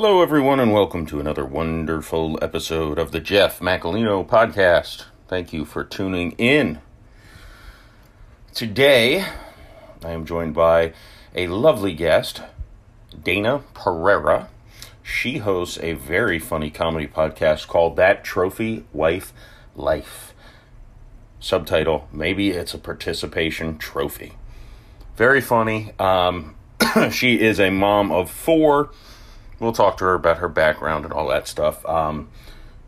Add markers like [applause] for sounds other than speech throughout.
Hello, everyone, and welcome to another wonderful episode of the Jeff Macolino podcast. Thank you for tuning in. Today, I am joined by a lovely guest, Dayna Pereira. She hosts a very funny comedy podcast called That Trophy Wife Life. Subtitle Maybe It's a Participation Trophy. Very funny. Um, [clears throat] she is a mom of four we'll talk to her about her background and all that stuff. Um,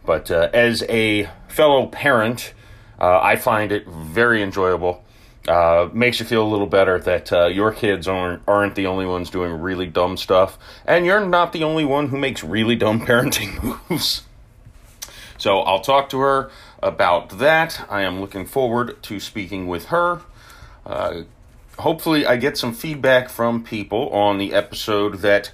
but uh, as a fellow parent, uh, I find it very enjoyable. Uh, makes you feel a little better that uh, your kids aren't, aren't the only ones doing really dumb stuff, and you're not the only one who makes really dumb [laughs] parenting moves. So I'll talk to her about that. I am looking forward to speaking with her. Uh, hopefully, I get some feedback from people on the episode that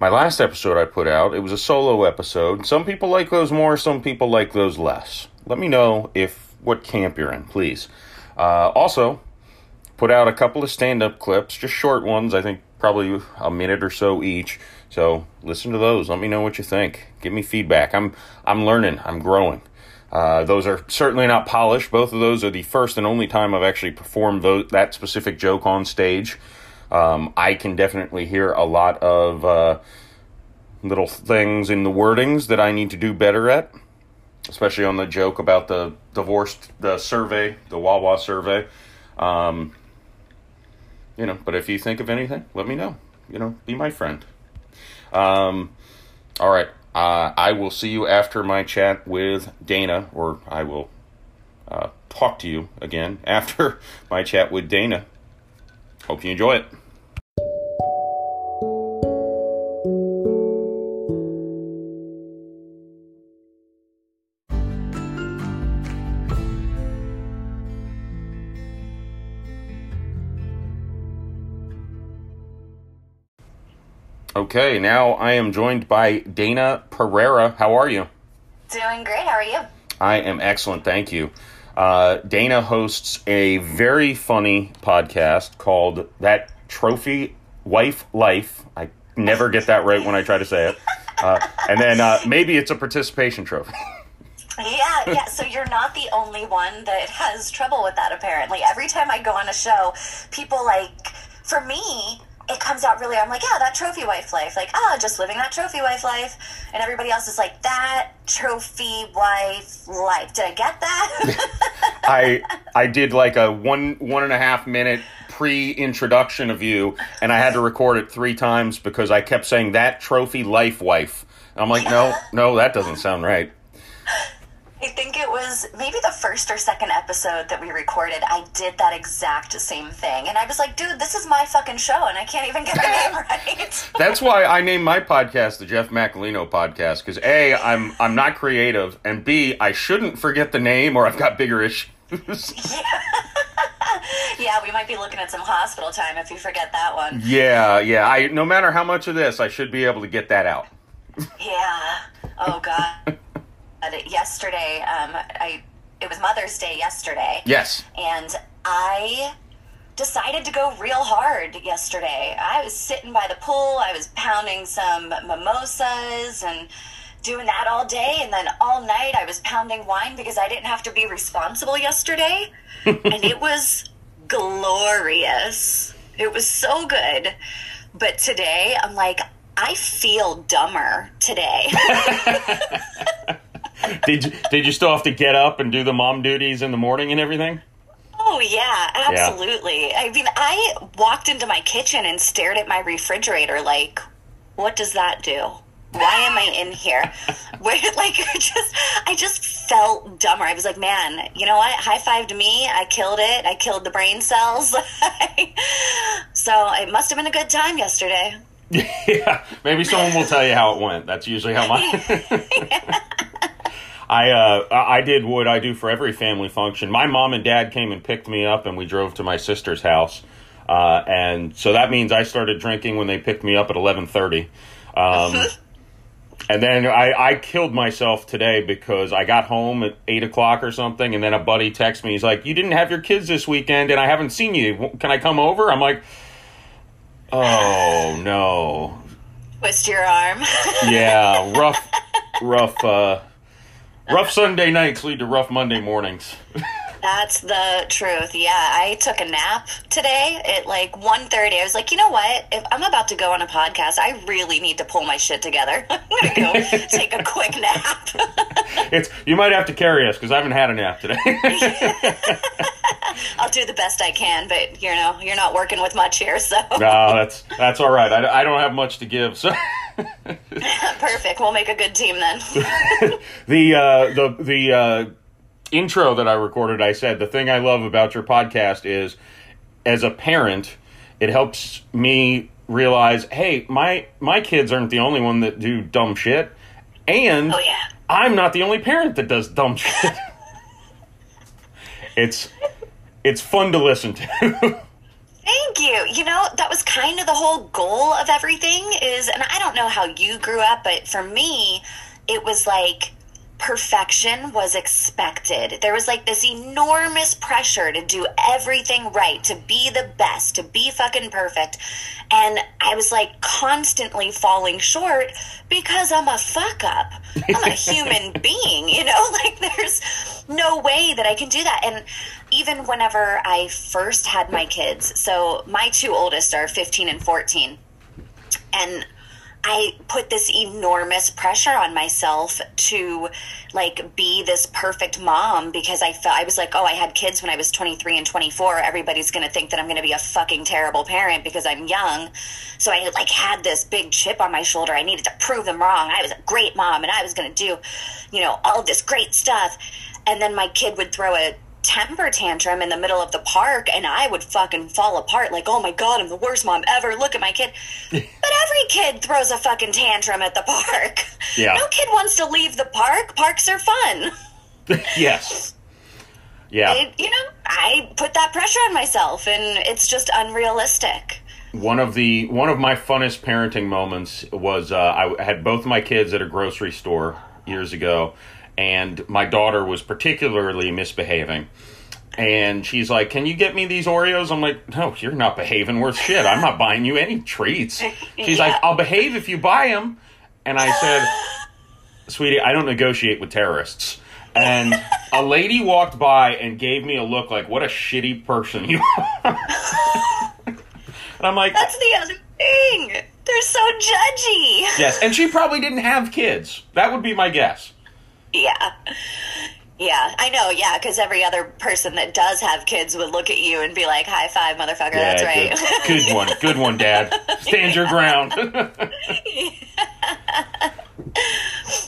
my last episode I put out, it was a solo episode. Some people like those more, some people like those less. Let me know if what camp you're in, please. Uh, also, put out a couple of stand-up clips, just short ones. I think probably a minute or so each. So listen to those. Let me know what you think. Give me feedback. I'm I'm learning. I'm growing. Uh, those are certainly not polished. Both of those are the first and only time I've actually performed those, that specific joke on stage. Um, I can definitely hear a lot of uh, little things in the wordings that I need to do better at, especially on the joke about the divorced, the survey, the Wawa survey. Um, you know, but if you think of anything, let me know. You know, be my friend. Um, all right. Uh, I will see you after my chat with Dayna, or I will uh, talk to you again after [laughs] my chat with Dayna. Hope you enjoy it. Okay, now I am joined by Dayna Pereira. How are you? Doing great. How are you? I am excellent, thank you. Uh, Dayna hosts a very funny podcast called That Trophy Wife Life. I never get that right when I try to say it. Uh, and then uh, maybe it's a participation trophy. Yeah, yeah. So you're not the only one that has trouble with that, apparently. Every time I go on a show, people like, for me, it comes out really, I'm like, yeah, that trophy wife life. Like, ah, just living that trophy wife life. And everybody else is like, that trophy wife life. Did I get that? [laughs] I I did like a one one and a half minute pre introduction of you, and I had to record it three times because I kept saying that trophy life wife. And I'm like, no, no, that doesn't sound right. I think it was maybe the first or second episode that we recorded. I did that exact same thing. And I was like, dude, this is my fucking show, and I can't even get the name [laughs] right. That's why I named my podcast the Jeff Macolino podcast, because A, I'm I'm not creative, and B, I shouldn't forget the name or I've got bigger issues. yeah. [laughs] yeah, we might be looking at some hospital time if you forget that one. Yeah, yeah. I no matter how much of this, I should be able to get that out. yeah. Oh god [laughs] yesterday, um, I it was Mother's Day yesterday. Yes. And I decided to go real hard yesterday. I was sitting by the pool. I was pounding some mimosas and doing that all day and then all night I was pounding wine because I didn't have to be responsible yesterday. [laughs] and it was glorious. It was so good. But today I'm like I feel dumber today. [laughs] [laughs] did you did you still have to get up and do the mom duties in the morning and everything? Oh yeah, absolutely. Yeah. I mean, I walked into my kitchen and stared at my refrigerator like, what does that do? Why am I in here? [laughs] Where like [laughs] just I just felt dumber. I was like, man, you know what? High five to me. I killed it. I killed the brain cells. [laughs] so it must have been a good time yesterday. Yeah, maybe someone will tell you how it went. That's usually how my. I uh, I did what I do for every family function. My mom and dad came and picked me up, and we drove to my sister's house. Uh, and so that means I started drinking when they picked me up at eleven thirty. Um, [laughs] and then I, I killed myself today because I got home at eight o'clock or something, and then a buddy texts me. He's like, "You didn't have your kids this weekend, and I haven't seen you. Can I come over?" I'm like, "Oh no." Twist your arm. [laughs] yeah, rough, rough, uh, rough Sunday nights lead to rough Monday mornings. [laughs] That's the truth. Yeah, I took a nap today at like 1.30. I was like, you know what? If I'm about to go on a podcast, I really need to pull my shit together. [laughs] I'm to go [laughs] take a quick nap. [laughs] it's you might have to carry us because I haven't had a nap today. I'll do the best I can, but you know, you're not working with much here, so. no, that's that's all right. I, I don't have much to give, so. Perfect. We'll make a good team then. the uh, the the uh, intro that I recorded, I said the thing I love about your podcast is, as a parent, it helps me realize, hey, my my kids aren't the only one that do dumb shit, and oh, yeah. I'm not the only parent that does dumb [laughs] shit. it's it's fun to listen to. [laughs] Thank you. You know, that was kind of the whole goal of everything is and I don't know how you grew up, but for me, it was like perfection was expected. There was like this enormous pressure to do everything right, to be the best, to be fucking perfect. And I was like constantly falling short because I'm a fuck up. I'm a human [laughs] being, you know? [laughs] Like there's no way that I can do that. And even whenever I first had my kids, so my two oldest are 15 and 14. And I put this enormous pressure on myself to like be this perfect mom because I felt I was like, oh, I had kids when I was 23 and 24. Everybody's going to think that I'm going to be a fucking terrible parent because I'm young. So I like had this big chip on my shoulder. I needed to prove them wrong. I was a great mom and I was going to do, you know, all this great stuff. And then my kid would throw a temper tantrum in the middle of the park and I would fucking fall apart like, oh my God, I'm the worst mom ever. Look at my kid. [laughs] but every kid throws a fucking tantrum at the park. Yeah. No kid wants to leave the park. Parks are fun. [laughs] yes. Yeah. You know, I put that pressure on myself and it's just unrealistic. One of the one of my funnest parenting moments was uh, I had both my kids at a grocery store years ago, and my daughter was particularly misbehaving. And she's like, "Can you get me these Oreos?" I'm like, "No, you're not behaving worth shit. I'm not buying you any treats." [laughs] She's yeah. like, "I'll behave if you buy them." And I said, [laughs] "Sweetie, I don't negotiate with terrorists." And a lady walked by and gave me a look like, "What a shitty person you are." [laughs] and I'm like, "That's the other thing. They're so judgy." Yes, and she probably didn't have kids. That would be my guess. Yeah. Yeah, I know. Yeah, because every other person that does have kids would look at you and be like, "High five, motherfucker." Yeah, That's right. Good, good one. Good one, Dad. [laughs] Stand your ground. [laughs]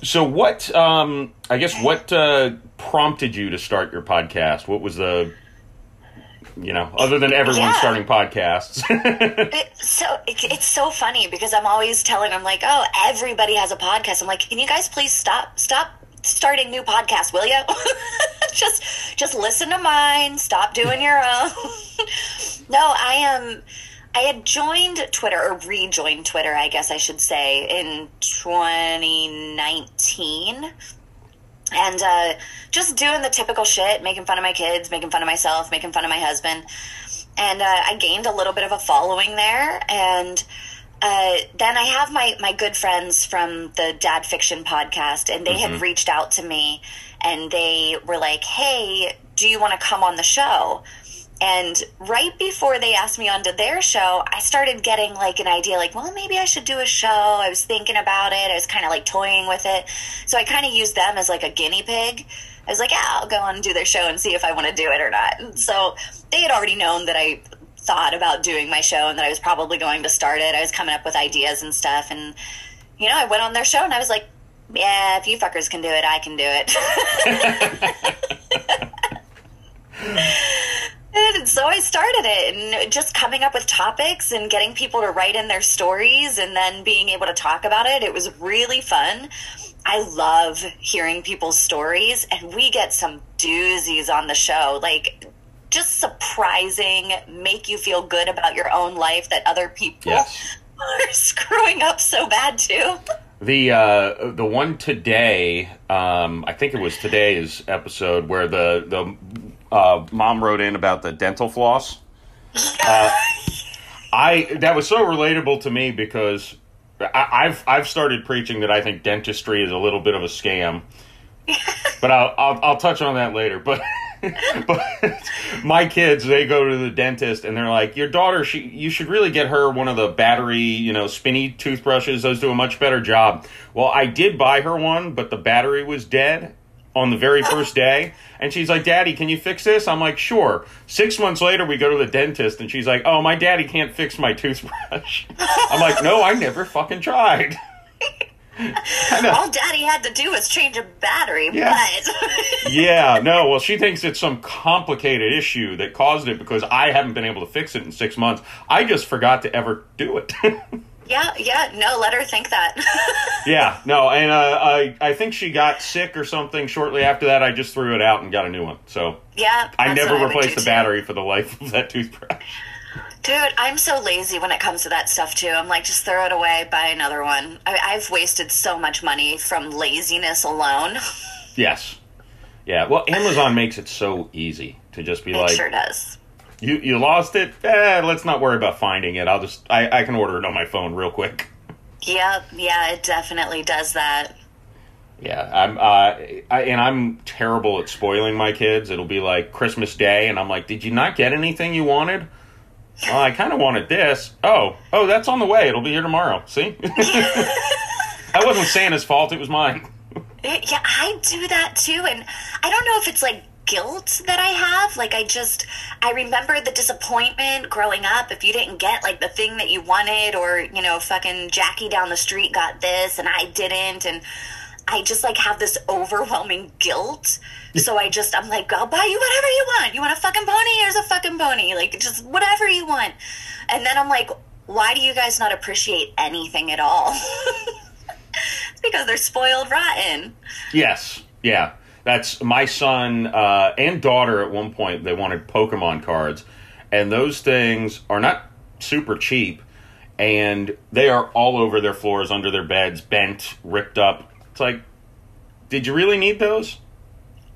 so, what? Um, I guess what uh, prompted you to start your podcast? What was the you know, other than everyone yeah. starting podcasts. [laughs] it, so it, it's so funny because I'm always telling I'm like, oh, everybody has a podcast. I'm like, can you guys please stop, stop starting new podcasts, will you? [laughs] just just listen to mine. Stop doing your own. [laughs] no, I am. I had joined Twitter or rejoined Twitter, I guess I should say, in 2019. And uh, just doing the typical shit, making fun of my kids, making fun of myself, making fun of my husband. And uh, I gained a little bit of a following there. And uh, then I have my my good friends from the Dad Fiction podcast, and they mm-hmm. had reached out to me, and they were like, "Hey, do you want to come on the show?" And right before they asked me onto their show, I started getting like an idea, like, well, maybe I should do a show. I was thinking about it. I was kind of like toying with it, so I kind of used them as like a guinea pig. I was like, yeah, I'll go on and do their show and see if I want to do it or not. And so they had already known that I thought about doing my show and that I was probably going to start it. I was coming up with ideas and stuff. And, you know, I went on their show and I was like, yeah, if you fuckers can do it, I can do it. [laughs] and so I started it and just coming up with topics and getting people to write in their stories and then being able to talk about it. It was really fun. I love hearing people's stories and we get some doozies on the show. Like just surprising, make you feel good about your own life that other people yes. [laughs] are screwing up so bad too. The uh, the one today, um, I think it was today's episode where the the uh, mom wrote in about the dental floss. Uh, I that was so relatable to me because I, I've I've started preaching that I think dentistry is a little bit of a scam, [laughs] but I'll, I'll I'll touch on that later. But [laughs] but my kids they go to the dentist and they're like, your daughter, she you should really get her one of the battery you know spinny toothbrushes. Those do a much better job. Well, I did buy her one, but the battery was dead on the very first day. And she's like, Daddy, can you fix this? I'm like, Sure. Six months later, we go to the dentist, and she's like, Oh, my daddy can't fix my toothbrush. [laughs] I'm like, No, I never fucking tried. [laughs] All daddy had to do was change a battery, Yeah. but [laughs] yeah, no, well, she thinks it's some complicated issue that caused it because I haven't been able to fix it in six months. I just forgot to ever do it. [laughs] yeah, yeah, no, let her think that. [laughs] yeah, no, and uh, I, I think she got sick or something shortly after that. I just threw it out and got a new one. So yeah, I never what replaced the too. battery for the life of that toothbrush. Dude, I'm so lazy when it comes to that stuff too. I'm like, just throw it away, buy another one. I, I've wasted so much money from laziness alone. [laughs] Yes. Yeah. Well, Amazon makes it so easy to just be It like, sure does. you you lost it. Eh, let's not worry about finding it. I'll just I, I can order it on my phone real quick. [laughs] Yep, yeah, it definitely does that. Yeah. I'm uh I, and I'm terrible at spoiling my kids. It'll be like Christmas Day, and I'm like, did you not get anything you wanted? Well, I kind of wanted this. Oh, oh, that's on the way. It'll be here tomorrow. See, [laughs] that wasn't Santa's fault. It was mine. Yeah, I do that too, and I don't know if it's like guilt that I have. Like, I just, I remember the disappointment growing up if you didn't get like the thing that you wanted, or, you know, fucking Jackie down the street got this and I didn't, and I just like have this overwhelming guilt. So I just, I'm like, I'll buy you whatever you want. You want a fucking pony? Here's a fucking pony. Like, just whatever you want. And then I'm like, why do you guys not appreciate anything at all? it's [laughs] because they're spoiled rotten. Yes. Yeah. That's my son uh, and daughter at one point, they wanted Pokemon cards. And those things are not super cheap. And they are all over their floors, under their beds, bent, ripped up. It's like, did you really need those?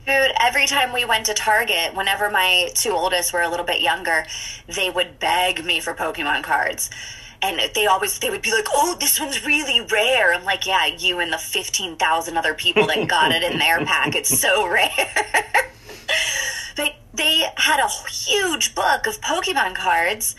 Dude, every time we went to Target, whenever my two oldest were a little bit younger, they would beg me for Pokemon cards. And they always they would be like, "Oh, this one's really rare." I'm like, "Yeah, you and the 15,000 other people that got it in their pack. It's so [laughs] rare." [laughs] but they had a huge book of Pokemon cards,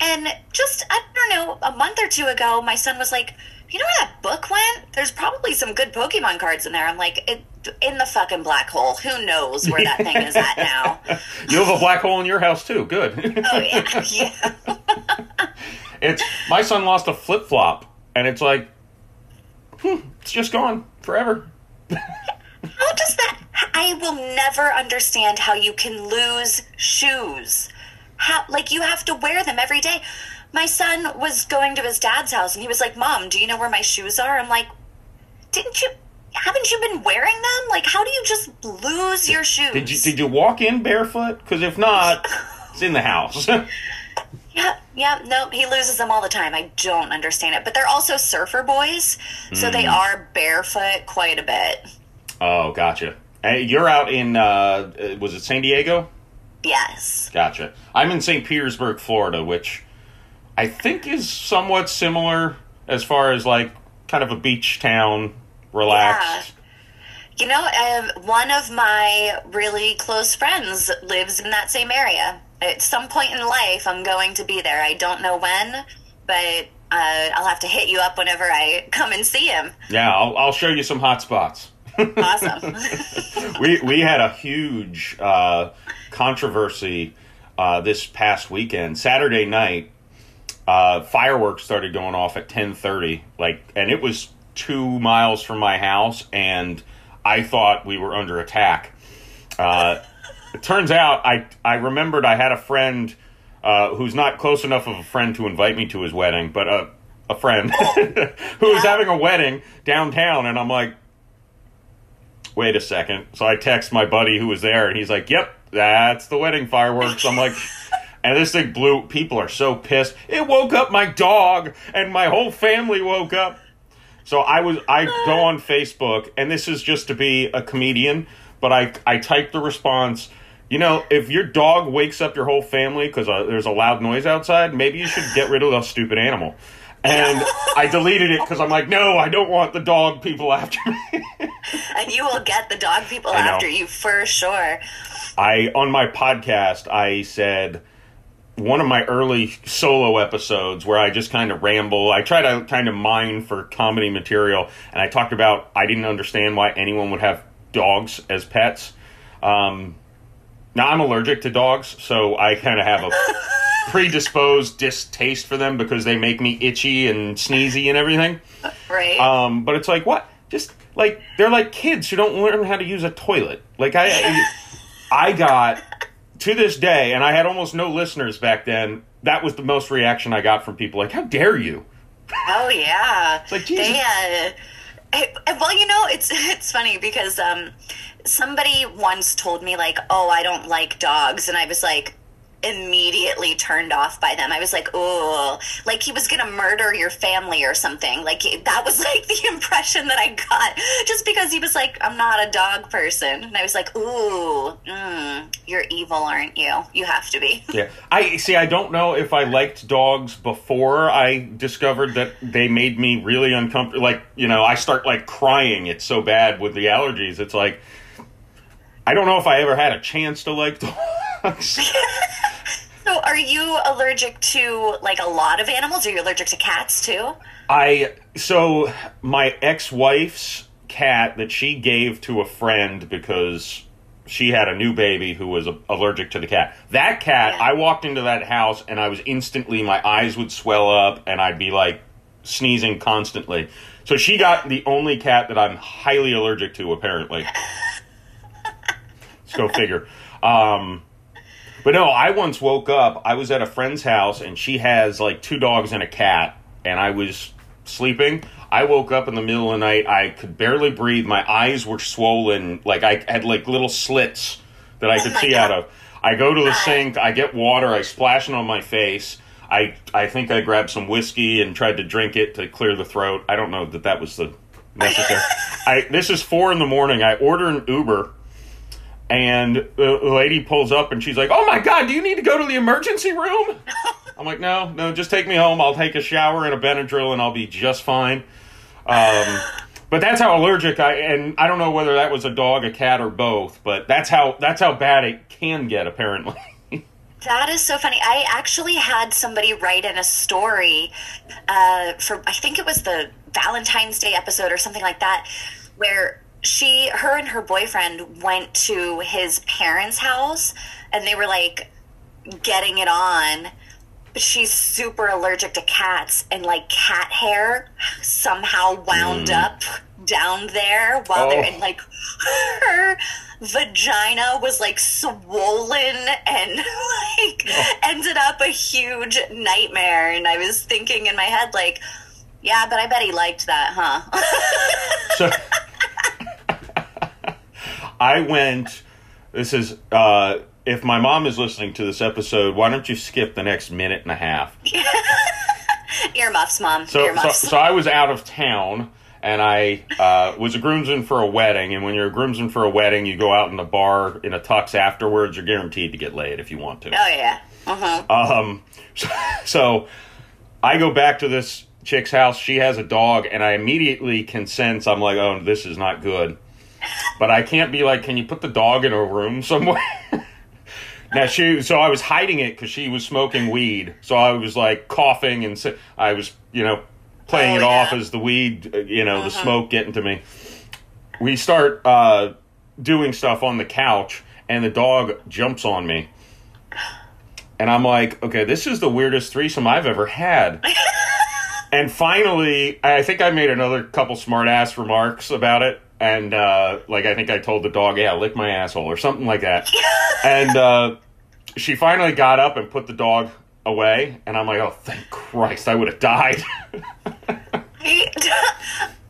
and just I don't know, a month or two ago, my son was like, "You know where that book went? There's probably some good Pokemon cards in there." I'm like, it, "In the fucking black hole. Who knows where that thing is at now?" [laughs] You have a black hole in your house too. Good. Oh yeah, [laughs] yeah. [laughs] it's my son lost a flip flop, and it's like, hmm, it's just gone forever. How does that? I will never understand how you can lose shoes. How like you have to wear them every day. My son was going to his dad's house and he was like, "Mom, do you know where my shoes are?" I'm like, "Didn't you? Haven't you been wearing them? Like, how do you just lose your shoes?" Did you did you walk in barefoot? Because if not, it's in the house. Yeah, yeah, no, he loses them all the time. I don't understand it. But they're also surfer boys, so they are barefoot quite a bit. oh, gotcha. Hey, you're out in uh, uh, was it San Diego? Yes. Gotcha. I'm in St. Petersburg, Florida, which I think is somewhat similar as far as like kind of a beach town, relaxed. Yeah. You know, um, one of my really close friends lives in that same area. At some point in life, I'm going to be there. I don't know when, but uh, I'll have to hit you up whenever I come and see him. Yeah, I'll, I'll show you some hot spots. Awesome. [laughs] we we had a huge uh, controversy uh, this past weekend. Saturday night, uh, fireworks started going off at ten thirty. Like, and it was two miles from my house, and I thought we were under attack. Uh, it turns out I I remembered I had a friend uh, who's not close enough of a friend to invite me to his wedding, but a a friend [laughs] who was having a wedding downtown, and I'm like, wait a second. So I text my buddy who was there, and he's like, "Yep, that's the wedding fireworks." I'm like. And this thing blew. People are so pissed. It woke up my dog, and my whole family woke up. So I was. I go on Facebook, and this is just to be a comedian. But I I typed the response. You know, if your dog wakes up your whole family because uh, there's a loud noise outside, maybe you should get rid of the stupid animal. And I deleted it because I'm like, no, I don't want the dog people [laughs] after me. and you will get the dog people after you for sure. I on my podcast I said one of my early solo episodes where I just kind of ramble. I try to kind of mine for comedy material, and I talked about I didn't understand why anyone would have dogs as pets. Um, now I'm allergic to dogs, so I kind of have a [laughs] predisposed distaste for them because they make me itchy and sneezy and everything. Right? Um, but it's like what? Just like they're like kids who don't learn how to use a toilet. Like I, I, [laughs] I got to this day, and I had almost no listeners back then. That was the most reaction I got from people. Like, how dare you? oh yeah. like, Jesus. They, uh, I- well, you know, it's [laughs] it's funny because um, somebody once told me like, "Oh, I don't like dogs," and I was like immediately turned off by them. I was like, "Oh, like he was going to murder your family or something." Like that was [laughs] like the impression that I got just because he was like, "I'm not a dog person." And I was like, "Ooh, mm, you're evil, aren't you? You have to be." [laughs] Yeah, I see. I don't know if I liked dogs before I discovered that they made me really uncomfortable. Like, you know, I start like crying. It's so bad with the allergies. It's like I don't know if I ever had a chance to like [laughs] dogs. So, are you allergic to like a lot of animals? Are you allergic to cats too? I so my ex-wife's cat that she gave to a friend because she had a new baby who was allergic to the cat. That cat, Yeah. I walked into that house and I was instantly my eyes would swell up and I'd be like sneezing constantly. So she got the only cat that I'm highly allergic to apparently. [laughs] Let's go figure. Um but no, I once woke up. I was at a friend's house, and she has like two dogs and a cat, and I was sleeping. I woke up in the middle of the night. I could barely breathe. My eyes were swollen, like I had like little slits that I oh could my see God. out of. I go to the sink. I get water. I splash it on my face. I I think I grabbed some whiskey and tried to drink it to clear the throat. I don't know that that was the necessary. [laughs] I this is four in the morning. I order an Uber and the lady pulls up and she's like, "Oh my god, do you need to go to the emergency room?" [laughs] I'm like, "No, no, just take me home. I'll take a shower and a Benadryl and I'll be just fine." Um, [laughs] but that's how allergic I and I don't know whether that was a dog, a cat, or both. But that's how that's how bad it can get apparently. [laughs] That is so funny. I actually had somebody write in a story uh, for, I think it was the Valentine's Day episode or something like that, where she, her and her boyfriend went to his parents' house and they were like getting it on. But she's super allergic to cats and like cat hair somehow wound mm. up down there while they're Oh. in like her vagina was like swollen and like oh. ended up a huge nightmare and i was thinking in my head like yeah but i bet he liked that huh so [laughs] I went. This is uh, if my mom is listening to this episode, why don't you skip the next minute and a half? [laughs] earmuffs mom So, so, so I was out of town and I uh, was a groomsman for a wedding. And when you're a groomsman for a wedding, you go out in the bar in a tux afterwards. You're guaranteed to get laid if you want to. oh yeah uh-huh Um, so, [laughs] so I go back to this chick's house. She has a dog, and I immediately can sense I'm like, oh, this is not good. But I can't be like, can you put the dog in a room somewhere? [laughs] now she, so I was hiding it because she was smoking weed. So I was like coughing and I was, you know, playing Oh, it off as the weed, uh, you know, the smoke getting to me. We start uh, doing stuff on the couch, and the dog jumps on me. And I'm like, okay, this is the weirdest threesome I've ever had. [laughs] and finally, I think I made another couple smart ass remarks about it. And, uh, like, I think I told the dog, yeah, lick my asshole or something like that. [laughs] and, uh, she finally got up and put the dog away. And I'm like, oh, thank Christ, I would have died. [laughs] [laughs]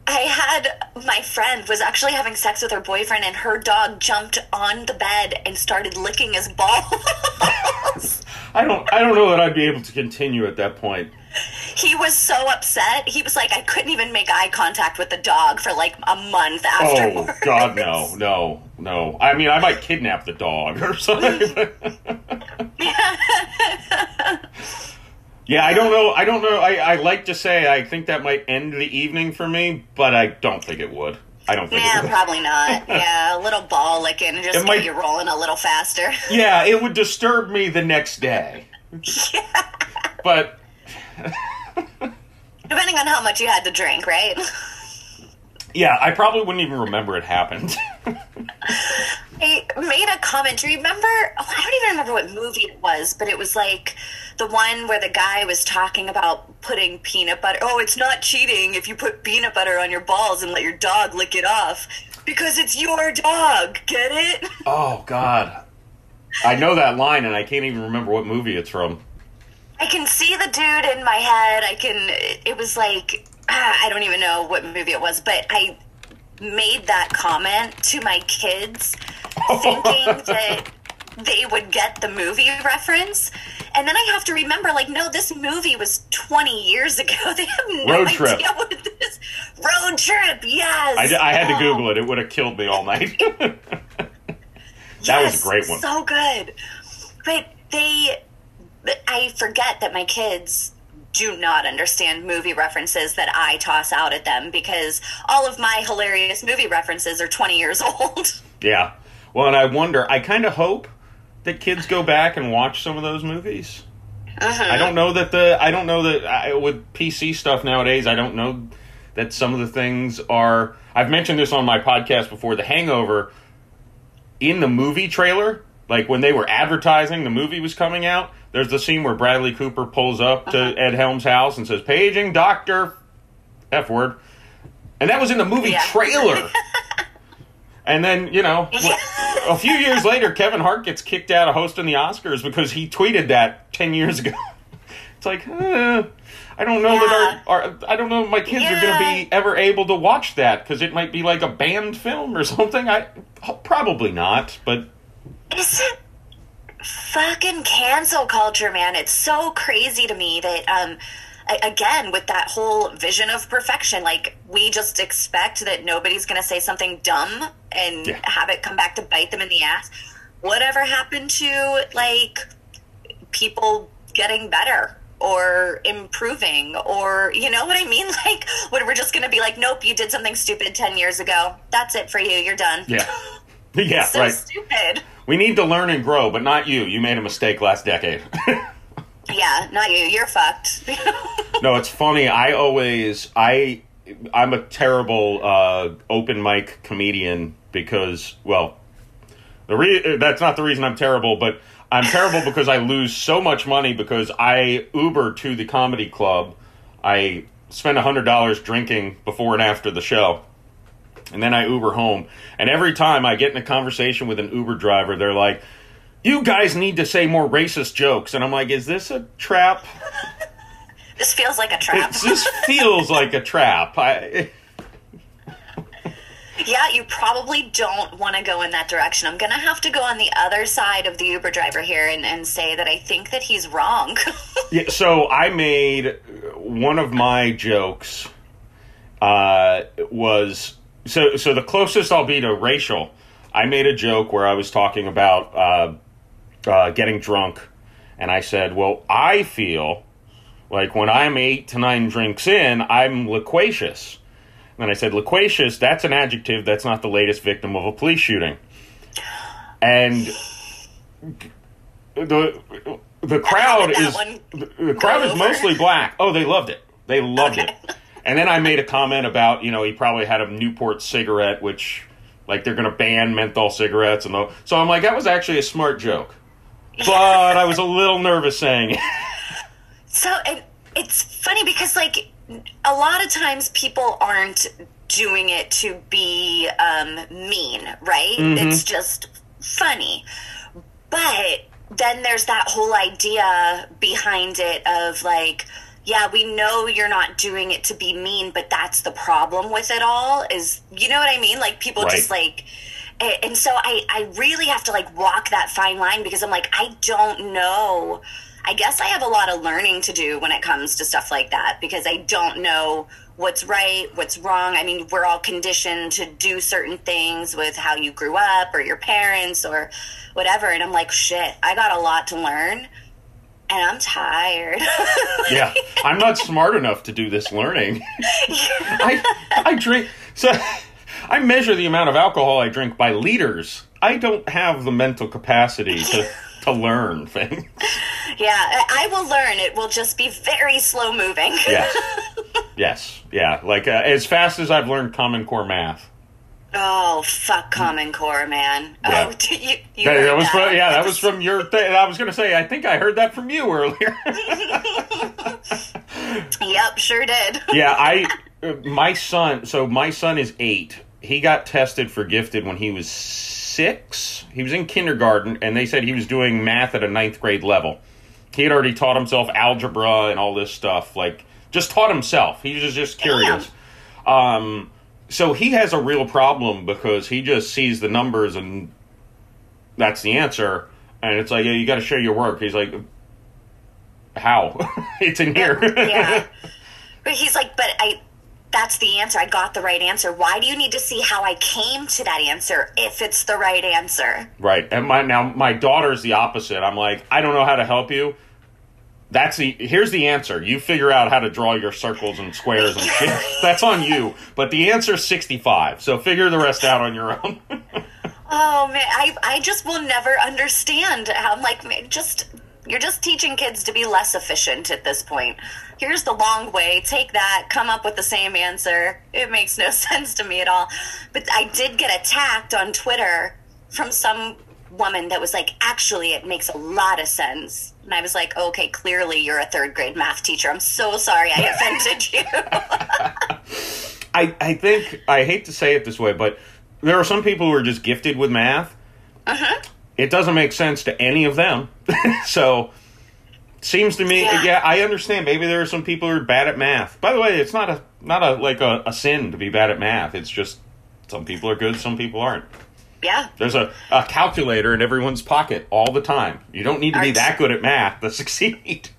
I, had my friend was actually having sex with her boyfriend, and her dog jumped on the bed and started licking his balls. I don't, I don't know that I'd be able to continue at that point. He was so upset. He was like, I couldn't even make eye contact with the dog for like a month oh, afterwards. Oh God, no, no, no. I mean, I might kidnap the dog or [laughs] something. [laughs] Yeah, I don't know. I don't know. I, I like to say I think that might end the evening for me, but I don't think it would. I don't think. Yeah, probably not. [laughs] Yeah, a little ball licking and just It might- you rolling a little faster. Yeah, it would disturb me the next day. yeah. But [laughs] Depending on how much you had to drink, right? [laughs] yeah, I probably wouldn't even remember it happened. [laughs] I made a comment. Do you remember? Oh, I don't even remember what movie it was, but it was like the one where the guy was talking about putting peanut butter. Oh, it's not cheating if you put peanut butter on your balls and let your dog lick it off because it's your dog. Get it? oh God, I know that line, and I can't even remember what movie it's from. I can see the dude in my head. I can. It was like [sighs] I don't even know what movie it was, but I made that comment to my kids, [laughs] thinking that they would get the movie reference. And then I have to remember, like, no, this movie was 20 years ago. [laughs] They have no Road idea Trip. what this road trip. Yes, I, I had to Oh. Google it. It would have killed me all night. [laughs] That was a great one. So good. But they, I forget that my kids do not understand movie references that I toss out at them because all of my hilarious movie references are 20 years [laughs] old. yeah. Well, and I wonder. I kind of hope that kids go back and watch some of those movies. Uh-huh. I don't know that the I don't know that I, with PC stuff nowadays. I don't know that some of the things are. I've mentioned this on my podcast before. The Hangover in the movie trailer, like when they were advertising the movie was coming out. There's the scene where Bradley Cooper pulls up to Ed Helms' house and says, "Paging Doctor F word," and that was in the movie Yeah. trailer. [laughs] And then, you know, a few years later, Kevin Hart gets kicked out of hosting the Oscars because he tweeted that 10 years ago. [laughs] It's like, eh, I don't know that our, our, I don't know if my kids are going to be ever able to watch that because it might be like a banned film or [laughs] something. I Probably not, but fucking cancel culture, man? It's so crazy to me that, um, again, with that whole vision of perfection, like we just expect that nobody's going to say something dumb and Yeah. have it come back to bite them in the ass. Whatever happened to like people getting better? Or improving, or you know what I mean? [laughs] Like, when we're just gonna be like, nope, you did something stupid 10 years ago. That's it for you. You're done. yeah. [laughs] [laughs] yeah, so right. stupid. We need to learn and grow, but not you. You made a mistake last decade. [laughs] Yeah, not you. You're fucked. [laughs] No, it's funny. I always I I'm a terrible uh, open mic comedian because well, the re- that's not the reason I'm terrible, but I'm terrible because I lose so much money because I Uber to the comedy club. I spend hundred dollars drinking before and after the show. And then I Uber home. And every time I get in a conversation with an Uber driver, they're like, You guys need to say more racist jokes. And I'm like, Is this a trap? [laughs] this feels like a trap. Just feels like a trap. I, [laughs] yeah, you probably don't want to go in that direction. I'm going to have to go on the other side of the Uber driver here and, and say that I think that he's wrong. [laughs] yeah, so I made one of my jokes uh, was so so the closest I'll be to racial. I made a joke where I was talking about uh, uh, getting drunk, and I said, "Well, I feel like when I'm eight to nine drinks in, I'm loquacious." And I said, "Loquacious. That's an adjective. That's not the latest victim of a police shooting." And the the crowd is the, crowd is mostly black. Oh, they loved it. They loved Okay. it. And then I made a comment about you know he probably had a Newport cigarette, which like they're going to ban menthol cigarettes and the, so I'm like that was actually a smart joke, but I was a little nervous saying it. so and it's funny because, like, a lot of times people aren't doing it to be um, mean, right? It's just funny. But then there's that whole idea behind it of like, yeah, we know you're not doing it to be mean, but that's the problem with it all is, you know what I mean? Like people Right. just like, and so I, I really have to like walk that fine line because I'm like, I don't know. I guess I have a lot of learning to do when it comes to stuff like that because I don't know what's right, what's wrong. I mean, we're all conditioned to do certain things with how you grew up or your parents or whatever. And I'm like, shit, I got a lot to learn. And I'm tired. [laughs] yeah, I'm not smart enough to do this learning. [laughs] I I drink so I measure the amount of alcohol I drink by liters. I don't have the mental capacity to to learn things. Yeah, I will learn. It will just be very slow moving. Yes. [laughs] Yes. Yeah. Like uh, as fast as I've learned Common Core math. Oh fuck, Common Core, man. Yeah. Oh, [laughs] you, you That, that was that. from, yeah, that was from your thing. I was going to say, I think I heard that from you earlier. [laughs] [laughs] Yep, sure did. yeah, I my son. So my son is eight. He got tested for gifted when he was six. He was in kindergarten, and they said he was doing math at a ninth grade level. He had already taught himself algebra and all this stuff. Like, just taught himself. He was just curious. Um, so he has a real problem because he just sees the numbers and that's the answer. And it's like, yeah, you got to show your work. He's like, how? [laughs] it's in here. yeah. [laughs] But he's like, but I that's the answer. I got the right answer. Why do you need to see how I came to that answer if it's the right answer? Right. And my now my daughter's the opposite. I'm like, I don't know how to help you. That's the here's the answer. You figure out how to draw your circles and squares and shit. [laughs] That's on you. But the answer's 65. So figure the rest out on your own. [laughs] Oh man, I I just will never understand. how I'm like, just you're just teaching kids to be less efficient at this point. Here's the long way. Take that. Come up with the same answer. It makes no [laughs] sense to me at all. But I did get attacked on Twitter from some woman that was like, actually, it makes a lot of sense. And I was like, okay, clearly you're a third grade math teacher. I'm so sorry I offended you. [laughs] I, I think I hate to say it this way, but there are some people who are just gifted with math. Uh-huh. It doesn't make sense to any of them. [laughs] so seems to me yeah. Yeah. I understand. Maybe there are some people who are bad at math. By the way, it's not a not a like a, a sin to be bad at math. It's just some people are good, some people aren't. Yeah. There's a, a calculator in everyone's pocket all the time. You don't need to be that good at math to [laughs] succeed.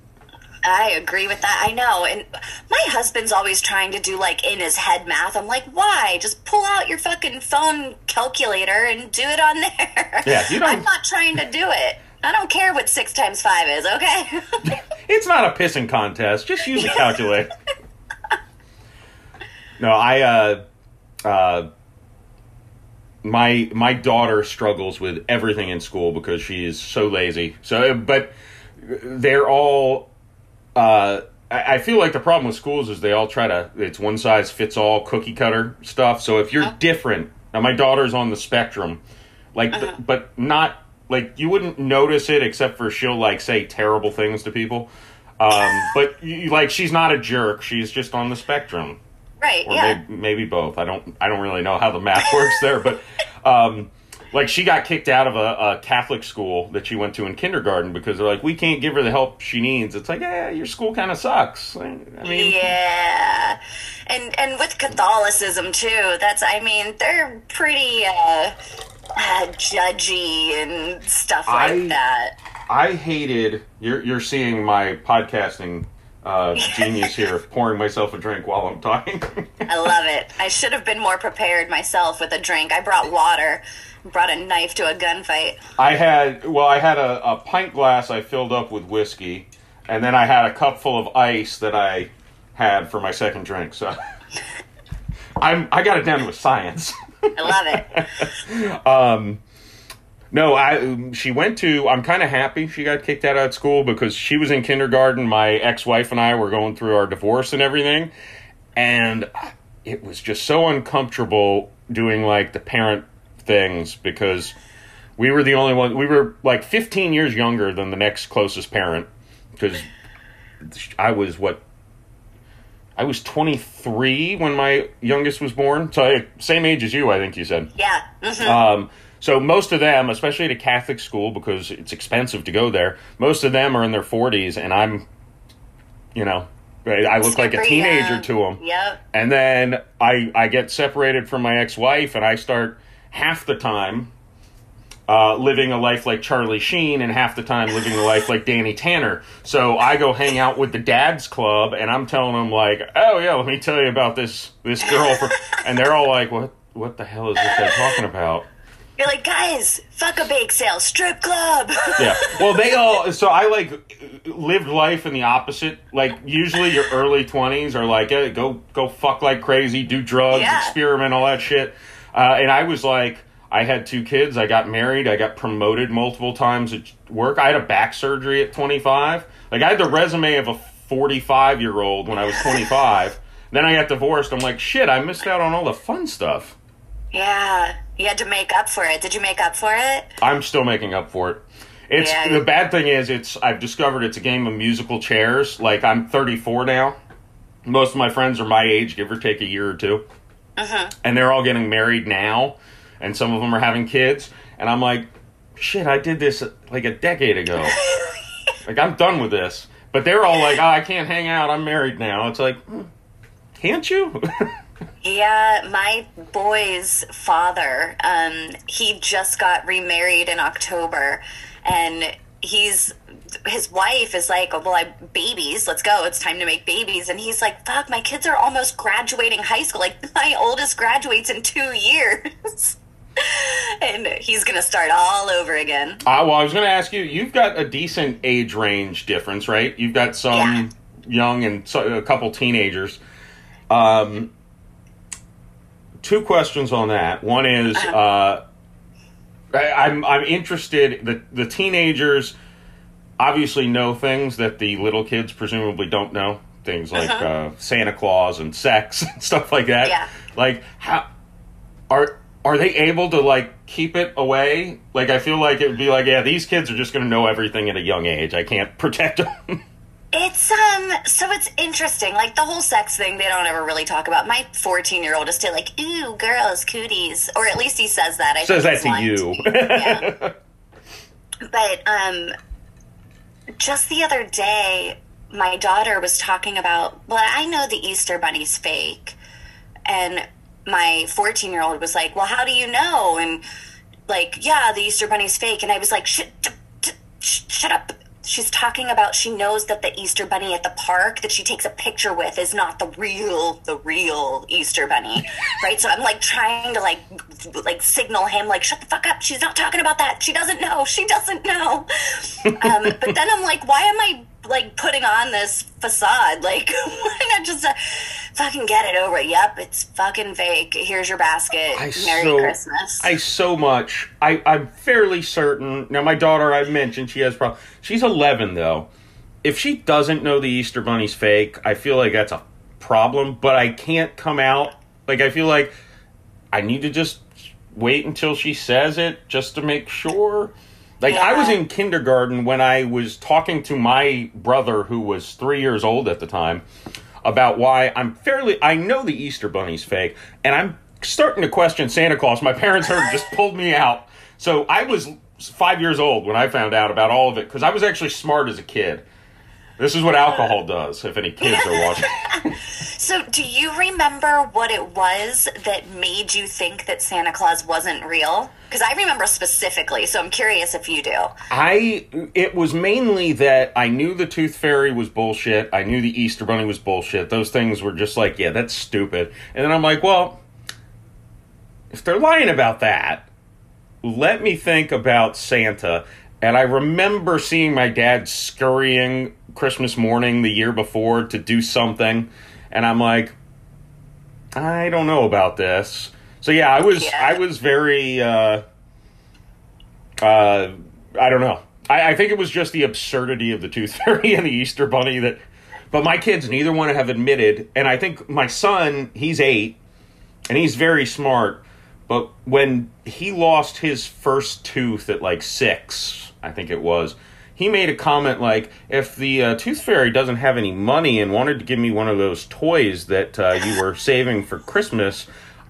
I agree with that. I know. And my husband's always trying to do like in his head math. I'm like, why? Just pull out your fucking phone calculator and do it on [laughs] there. Yeah, you don't- I'm not trying to do it. I don't care what six times five is, okay? [laughs] It's not a pissing contest. Just use a calculator. no, I uh uh my my daughter struggles with everything in school because she is so lazy. So but they're all uh I I feel like the problem with schools is they all try to it's one size fits all cookie cutter stuff. So if you're different, now my daughter's on the spectrum, like Uh-huh. but not like you wouldn't notice it except for she'll like say terrible things to people. Um, but you, like she's not a jerk. She's just on the spectrum, right, or yeah. maybe, maybe both. I don't. I don't really know how the math [laughs] works there, but um, like she got kicked out of a, a Catholic school that she went to in kindergarten because they're like, we can't give her the help she needs. It's like, yeah, your school kind of sucks. I mean, yeah. And and with Catholicism too, that's I mean, they're pretty uh, uh judgy and stuff like I- that. I hated. You're you're seeing my podcasting uh, genius here, pouring myself a drink while I'm talking. I love it. I should have been more prepared myself with a drink. I brought water, brought a knife to a gunfight. I had well, I had a, a pint glass I filled up with whiskey, and then I had a cup full of ice that I had for my second drink. So [laughs] I'm I got it down to a science. I love it. [laughs] No, I she went to. I'm kind of happy she got kicked out of school because she was in kindergarten. My ex-wife and I were going through our divorce and everything, and it was just so uncomfortable doing like the parent things because we were the only one. We were like 15 years younger than the next closest parent because I was what. I was 23 when my youngest was born, so I, same age as you, I think you said. Yeah. mhm. Um, so most of them, especially at a Catholic school, because it's expensive to go there, most of them are in their forties, and I'm, you know, I look like a teenager young. to them. Yep. And then I I get separated from my ex wife, and I start half the time uh, living a life like Charlie Sheen, and half the time living a life like Danny Tanner. So I go hang out with the dads club, and I'm telling them like, oh yeah, let me tell you about this this girl, and they're all like, what what the hell is this guy talking about? You're like, guys, fuck a bake sale, strip club. yeah. [laughs] Well, they all. So I like lived life in the opposite. Like usually, your early twenties are like, hey, go go fuck like crazy, do drugs, Yeah. experiment, all that shit. Uh, and I was like, I had two kids. I got married. I got promoted multiple times at work. I had a back surgery at 25. Like I had the resume of a 45 year old when I was 25. [laughs] then I got divorced. I'm like, shit, I missed out on all the fun stuff. yeah, you had to make up for it. Did you make up for it? I'm still making up for it. It's Yeah. the bad thing is it's I've discovered it's a game of musical chairs. Like I'm 34 now. Most of my friends are my age, give or take a year or 2 uh-huh. and they're all getting married now, and some of them are having kids. And I'm like, shit, I did this like a decade ago. [laughs] like I'm done with this. But they're all like, oh, I can't hang out. I'm married now. It's like, hmm, can't you? [laughs] Yeah, my boy's father, um, he just got remarried in October, and he's his wife is like, "Well, I babies, let's go. It's time to make babies." And he's like, "Fuck, my kids are almost graduating high school. Like [laughs] my oldest graduates in two years." [laughs] And he's gonna start all over again. Uh, well, I was going to ask you. You've got a decent age range difference, right? You've got some Yeah. young and so, a couple teenagers. Um, two questions on that. One is uh, I, I'm I'm interested. The the teenagers obviously know things that the little kids presumably don't know. Things like Uh-huh. uh, Santa Claus and sex [laughs] and stuff like that. Yeah. Like how are are they able to like keep it away? Like I feel like it would be like, yeah, these kids are just going to know everything at a young age. I can't [laughs] protect them. It's um so it's interesting. Like the whole sex thing they don't ever really talk about. My 14-year-old is still like, "Ooh, girls, cooties." Or at least he says that. I Says that to you. me. [laughs] Yeah. But um just the other day my daughter was talking about, "Well, I know the Easter bunny's fake." And my 14-year-old was like, "Well, how do you know?" And like, "Yeah, the Easter bunny's fake." And I was like, "Shut sh- shut up." She's talking about she knows that the Easter bunny at the park that she takes a picture with is not the real the real Easter bunny, [laughs] right? So I'm like trying to like like signal him like shut the fuck up. She's not talking about that. She doesn't know. She doesn't know. [laughs] Um, but then I'm like, why am I like putting on this facade? Like, [laughs] why not just uh, fucking get it over? Yep, it's fucking fake. Here's your basket. I Merry so- Christmas. I so much. I I'm fairly certain. Now my daughter, I mentioned she has problem. She's 11 though. If she doesn't know the Easter bunny's fake, I feel like that's a problem. But I can't come out. Like I feel like I need to just wait until she says it just to make sure. Like I was in kindergarten when I was talking to my brother who was 3 years old at the time about why I'm fairly I know the Easter bunny's fake and I'm starting to question Santa Claus. My parents heard just [laughs] pulled me out. So I was 5 years old when I found out about all of it cuz I was actually smart as a kid. This is what alcohol does if any kids are watching. [laughs] So, do you remember what it was that made you think that Santa Claus wasn't real? Because I remember specifically, so I'm curious if you do. I it was mainly that I knew the Tooth Fairy was bullshit. I knew the Easter Bunny was bullshit. Those things were just like, yeah, that's stupid. And then I'm like, well, if they're lying about that, let me think about Santa. And I remember seeing my dad scurrying Christmas morning the year before to do something, and I'm like, I don't know about this. So yeah, I was Yeah. I was very uh uh I don't know. I, I think it was just the absurdity of the Tooth [laughs] Fairy and the Easter Bunny that but my kids neither one have admitted and I think my son, he's eight and he's very smart, but when he lost his first tooth at like six, I think it was, he made a comment like, if the uh, Tooth Fairy doesn't have any money and wanted to give me one of those toys that uh, you were [laughs] saving for Christmas,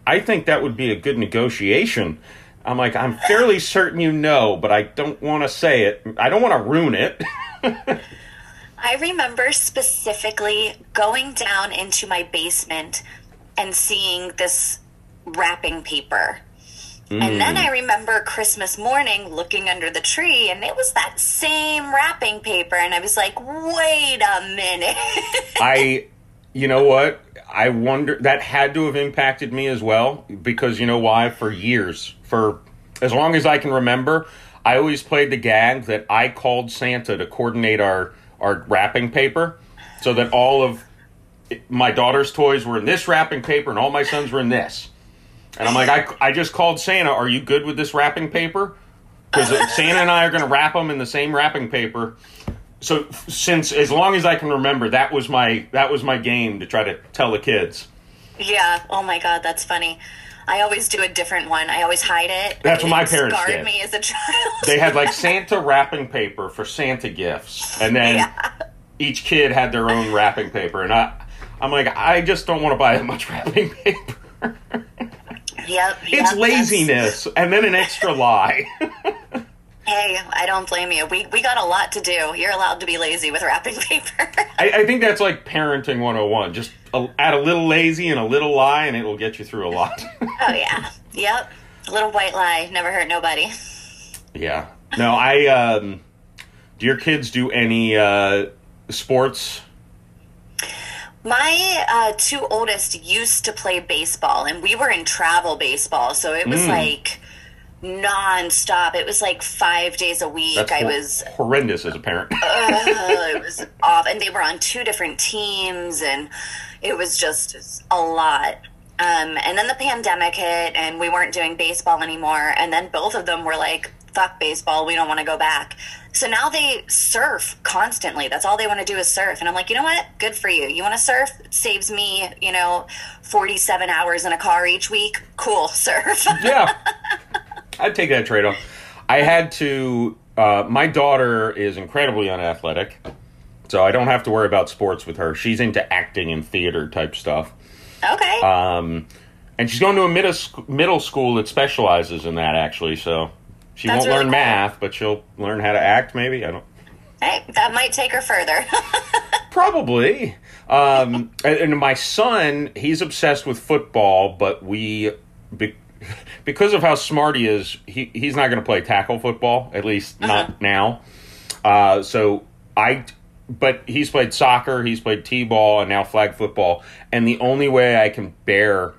I think that would be a good negotiation. I'm like, I'm fairly certain you know, but I don't want to say it. I don't want to ruin it. [laughs] I remember specifically going down into my basement and seeing this wrapping paper. And then hmm. I remember Christmas morning looking under the tree, and it was that same wrapping paper. And I was like, wait a minute. [laughs] I, you know what? I wonder that had to have impacted me as well because you know why? For years, for as long as I can remember, I always played the gag that I called Santa to coordinate our our wrapping paper, so that all of my daughter's toys were in this wrapping paper and all my sons were in this. And I'm like, I, I just called Santa. Are you good with this wrapping paper? Because Santa and I are going to wrap them in the same wrapping paper. So since as long as I can remember, that was my that was my game to try to tell the kids. Yeah. Oh my God, that's funny. I always do a different one. I always hide it. That's what my parents scarred did. me as a child. They had like [laughs] Santa wrapping paper for Santa gifts, and then Yeah. each kid had their own wrapping paper. And I, I'm like, I just don't want to buy that much wrapping paper. [laughs] Yep. It's yep, laziness, and then an extra lie. [laughs] Hey, I don't blame you. We we got a lot to do. You're allowed to be lazy with wrapping [laughs] paper. I, I think that's like parenting 101. Just a, add a little lazy and a little lie, and it will get you through a lot. [laughs] oh yeah. Yep. A little white lie never hurt nobody. yeah. No, I. Um, do your kids do any uh, sports? My uh, two oldest used to play baseball, and we were in travel baseball, so it was Mm. like nonstop. It was like five days a week. That's I was horrendous as a parent. [laughs] uh, it was off, and they were on two different teams, and it was just a lot. Um, and then the pandemic hit, and we weren't doing baseball anymore. And then both of them were like, "Fuck baseball, we don't want to go back." So now they surf constantly. That's all they want to do is surf. And I'm like, you know what? Good for you. You want to surf? It saves me, you know, 47 hours in a car each week. Cool, [laughs] surf. yeah, I'd take that trade off. I had to. Uh, my daughter is incredibly unathletic, so I don't have to worry about sports with her. She's into acting and theater type stuff. okay. Um, and she's going to a middle middle school that specializes in that actually. So she That's won't really learn cool. math, but she'll learn how to act. Maybe I don't. hey, that might take her further. [laughs] Probably. Um, and, my son, he's obsessed with football, but we, be, because of how smart he is, he, he's not going to play tackle football, at least not now. Uh, so I, but he's played soccer, he's played t-ball, and now flag football. And the only way I can bear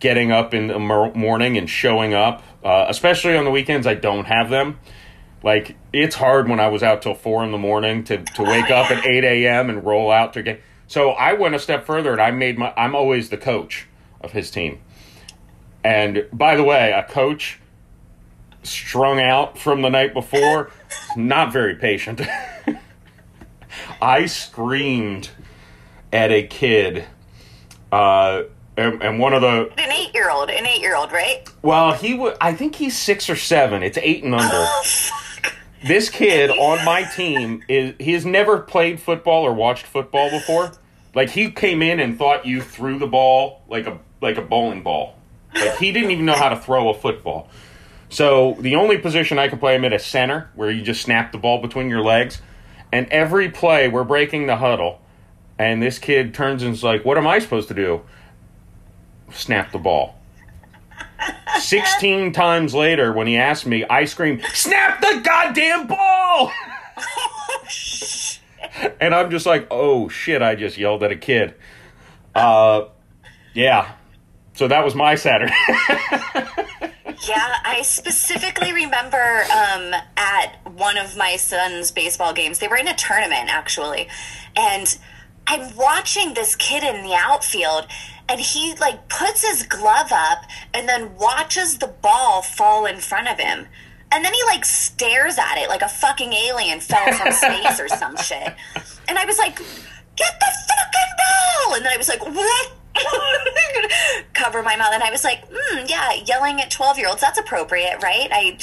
getting up in the morning and showing up, uh, especially on the weekends, I don't have them. Like it's hard when I was out till four in the morning to, to wake up at eight a.m. and roll out to get. So I went a step further and I made my. I'm always the coach of his team. And by the way, a coach strung out from the night before, not very patient. [laughs] I screamed at a kid, uh, and, and one of the an eight year old, an eight year old, right? well, he would. I think he's six or seven. It's eight and under. Oh. This kid [laughs] on my team is he has never played football or watched football before. Like he came in and thought you threw the ball like a like a bowling ball. Like he didn't even know how to throw a football. So the only position I can play him at is center, where you just snap the ball between your legs. And every play, we're breaking the huddle, and this kid turns and is like, "What am I supposed to do?" Snap the ball. 16 times later, when he asked me, I screamed, Snap the goddamn ball! [laughs] and I'm just like, oh shit, I just yelled at a kid. Uh, yeah. So that was my Saturday. [laughs] Yeah, I specifically remember um, at one of my son's baseball games, they were in a tournament actually, and I'm watching this kid in the outfield, and he like puts his glove up and then watches the ball fall in front of him. And then he like stares at it like a fucking alien fell from space or some [laughs] shit. And I was like, get the fucking ball! And then I was like, what? [laughs] Cover my mouth. And I was like, hmm, yeah, yelling at 12 year olds, that's appropriate, right? I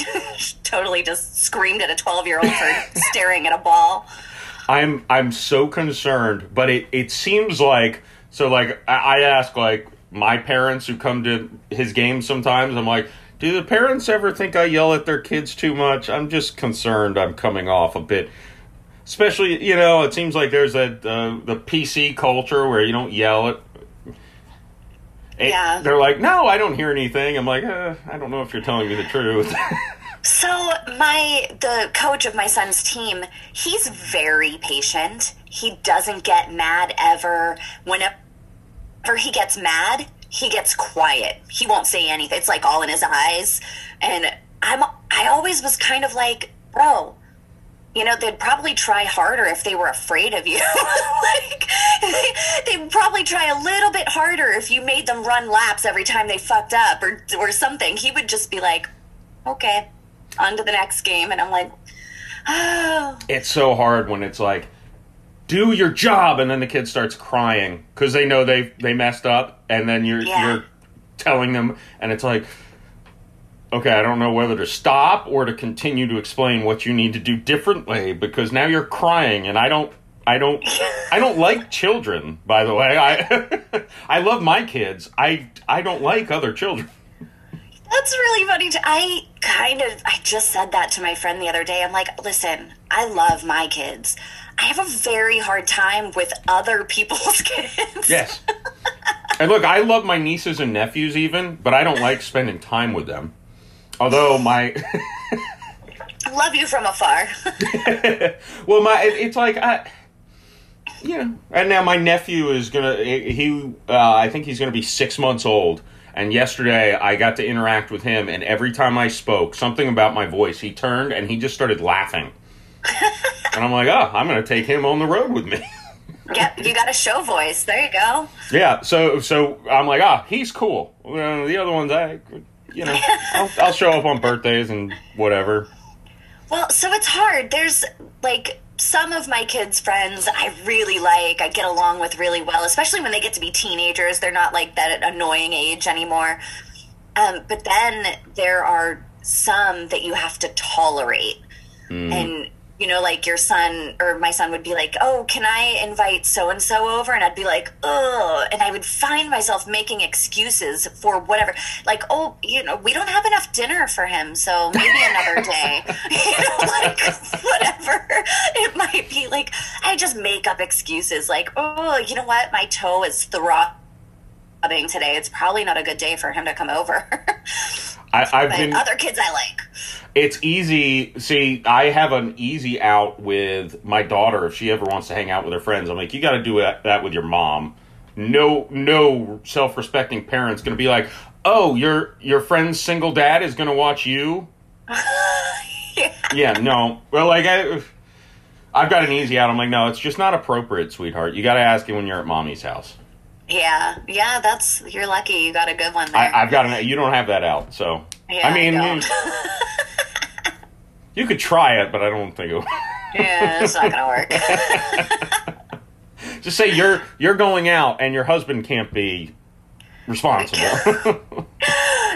[laughs] totally just screamed at a 12 year old for staring at a ball. I'm I'm so concerned, but it, it seems like so like I, I ask like my parents who come to his games sometimes. I'm like, do the parents ever think I yell at their kids too much? I'm just concerned. I'm coming off a bit, especially you know. It seems like there's that uh, the PC culture where you don't yell at. It- Yeah. They're like, no, I don't hear anything. I'm like, uh, I don't know if you're telling me the truth. [laughs] So my the coach of my son's team, he's very patient. He doesn't get mad ever. Whenever he gets mad, he gets quiet. He won't say anything. It's like all in his eyes. And I'm I always was kind of like, bro, you know, they'd probably try harder if they were afraid of you. [laughs] like, they, would probably try a little bit harder if you made them run laps every time they fucked up or, or something. He would just be like, okay, on to the next game. And I'm like, oh. It's so hard when it's like, do your job. And then the kid starts crying because they know they they messed up. And then you're, yeah. you're telling them, and it's like, okay, I don't know whether to stop or to continue to explain what you need to do differently because now you're crying and I don't I don't [laughs] I don't like children, by the way. I [laughs] I love my kids. I I don't like other children. That's really funny. To, I kind of I just said that to my friend the other day. I'm like, "Listen, I love my kids. I have a very hard time with other people's [laughs] kids." Yes. and look, I love my nieces and nephews even, but I don't like spending time with them. Although my [laughs] love you from afar. [laughs] well, my it, it's like I, you know, and now my nephew is gonna he uh, I think he's gonna be six months old. And yesterday I got to interact with him, and every time I spoke, something about my voice, he turned and he just started laughing. [laughs] and I'm like, oh, I'm going to take him on the road with me. yep, you got a show voice. There you go. Yeah, so so I'm like, ah, oh, he's cool. Uh, the other ones, I you know, [laughs] I'll, I'll show up on birthdays and whatever. Well, so it's hard. There's like some of my kids' friends I really like, I get along with really well, especially when they get to be teenagers. They're not like that annoying age anymore. Um, but then there are some that you have to tolerate. Mm. And you know, like your son or my son would be like, "Oh, can I invite so and so over?" And I'd be like, "Oh," and I would find myself making excuses for whatever, like, "Oh, you know, we don't have enough dinner for him, so maybe another [laughs] day." [laughs] you know, like whatever [laughs] it might be. Like I just make up excuses, like, "Oh, you know what? My toe is throbbing today. It's probably not a good day for him to come over." I, have been other kids I like it's easy. See, I have an easy out with my daughter if she ever wants to hang out with her friends. I'm like, you got to do that with your mom. No, no self-respecting parent's going to be like, oh, your your friend's single dad is going to watch you. yeah. [laughs] yeah, no. Well, like I, I've got an easy out. I'm like, no, it's just not appropriate, sweetheart. You got to ask him when you're at mommy's house. Yeah, yeah, that's you're lucky. You got a good one there. I, have got an. You don't have that out, so. Yeah, I mean, I [laughs] You could try it, but I don't think it. Will. yeah, it's not gonna work. [laughs] Just say you're you're going out, and your husband can't be responsible. [laughs]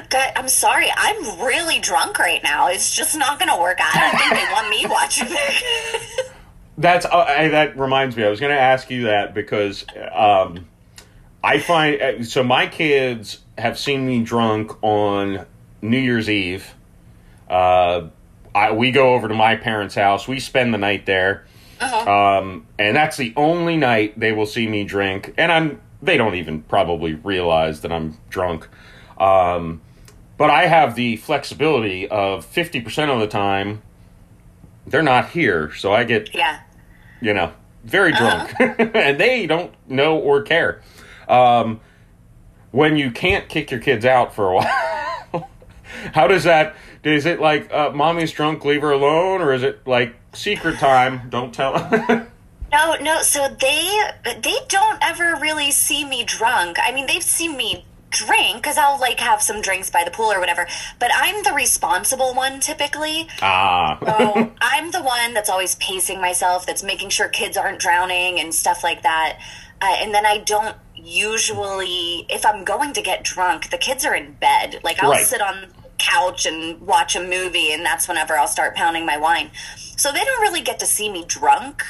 God, I'm sorry. I'm really drunk right now. It's just not gonna work. I don't think they want me watching it. That's uh, that reminds me. I was going to ask you that because um, I find uh, so my kids have seen me drunk on New Year's Eve. Uh, I, we go over to my parents' house. We spend the night there. Uh-huh. Um, and that's the only night they will see me drink. And I'm they don't even probably realize that I'm drunk. Um, but I have the flexibility of 50% of the time they're not here, so I get yeah. you know, very drunk. Uh-huh. [laughs] and they don't know or care. Um, when you can't kick your kids out for a [laughs] while, how does that is it like uh, mommy's drunk, leave her alone, or is it like secret time? Don't tell. [laughs] no, no. So they they don't ever really see me drunk. I mean, they've seen me drink because I'll like have some drinks by the pool or whatever. But I'm the responsible one typically. Ah. so I'm the one that's always pacing myself, that's making sure kids aren't drowning and stuff like that. Uh, and then I don't usually, if I'm going to get drunk, the kids are in bed. Like I'll right. sit on the couch and watch a movie, and that's whenever I'll start pounding my wine. So they don't really get to see me drunk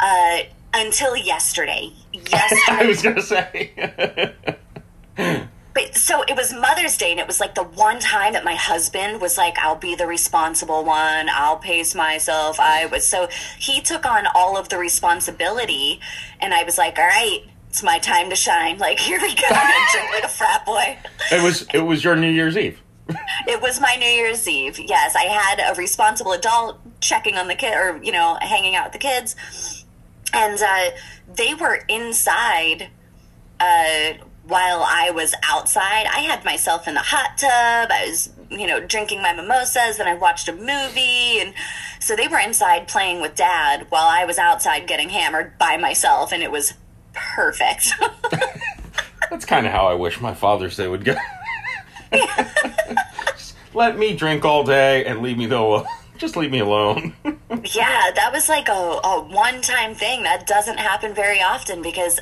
uh, until yesterday. [laughs] Yesterday, I was gonna say. [laughs] but so it was Mother's Day, and it was like the one time that my husband was like, "I'll be the responsible one. I'll pace myself." I was so he took on all of the responsibility, and I was like, "All right." It's my time to shine. Like here we go. [laughs] Drink like a frat boy. It was it was your New Year's Eve. [laughs] it was my New Year's Eve. Yes, I had a responsible adult checking on the kid or, you know, hanging out with the kids. And uh, they were inside uh, while I was outside, I had myself in the hot tub. I was, you know, drinking my mimosas and I watched a movie. And so they were inside playing with dad while I was outside getting hammered by myself. And it was perfect. [laughs] That's kind of how I wish my Father's Day would go. [laughs] Let me drink all day and leave me the just leave me alone. [laughs] yeah, that was like a, a one time thing that doesn't happen very often because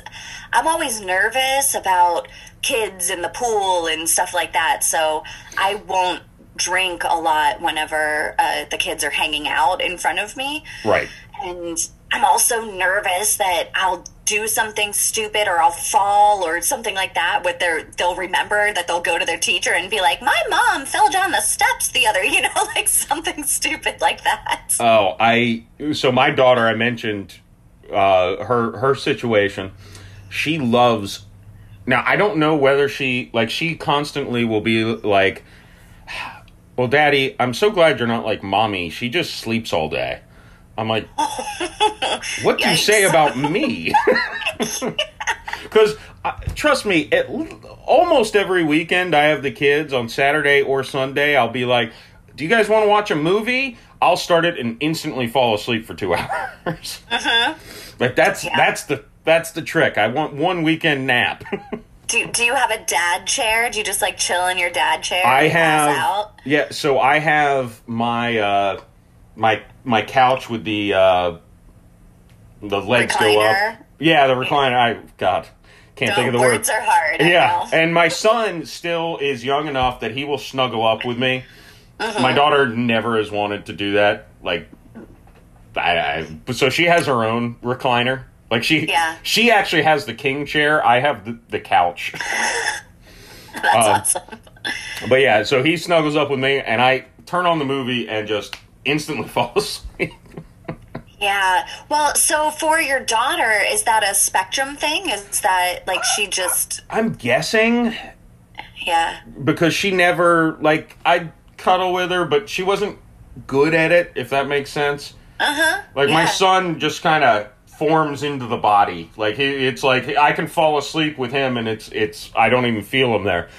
I'm always nervous about kids in the pool and stuff like that. So I won't drink a lot whenever uh, the kids are hanging out in front of me. Right. And I'm also nervous that I'll do something stupid or I'll fall or something like that with their they'll remember that they'll go to their teacher and be like my mom fell down the steps the other [laughs] you know like something stupid like that. Oh i so my daughter i mentioned uh her her situation. She loves now i don't know whether she like she constantly will be like [sighs] well daddy i'm so glad you're not like mommy. She just sleeps all day I'm like, [laughs] what do you say about me? [laughs] [laughs] Because uh, trust me, it, almost every weekend I have the kids on Saturday or Sunday. I'll be like, "Do you guys want to watch a movie?" I'll start it and instantly fall asleep for two hours. Uh-huh. Like that's yeah. that's the that's the trick. I want one weekend nap. do Do you have a dad chair? Do you just like chill in your dad chair? I have. Yeah, so I have my. uh my my couch with the uh, the legs recliner. go up. Yeah, the recliner. I God can't no, think of the words. Words are hard. Yeah, and my son still is young enough that he will snuggle up with me. Uh-huh. My daughter never has wanted to do that. Like, I, I so she has her own recliner. Like she, yeah. she actually has the king chair. I have the, the couch. [laughs] That's um, awesome. But yeah, so he snuggles up with me, and I turn on the movie and just instantly [laughs] fall asleep. yeah. Well, so for your daughter, is that a spectrum thing? Is that like she just. I'm guessing. Yeah. Because she never, like, I'd cuddle with her, but she wasn't good at it, if that makes sense. Uh huh. Like, yeah. my son just kind of forms into the body. Like, it's like I can fall asleep with him and it's, it's, I don't even feel him there.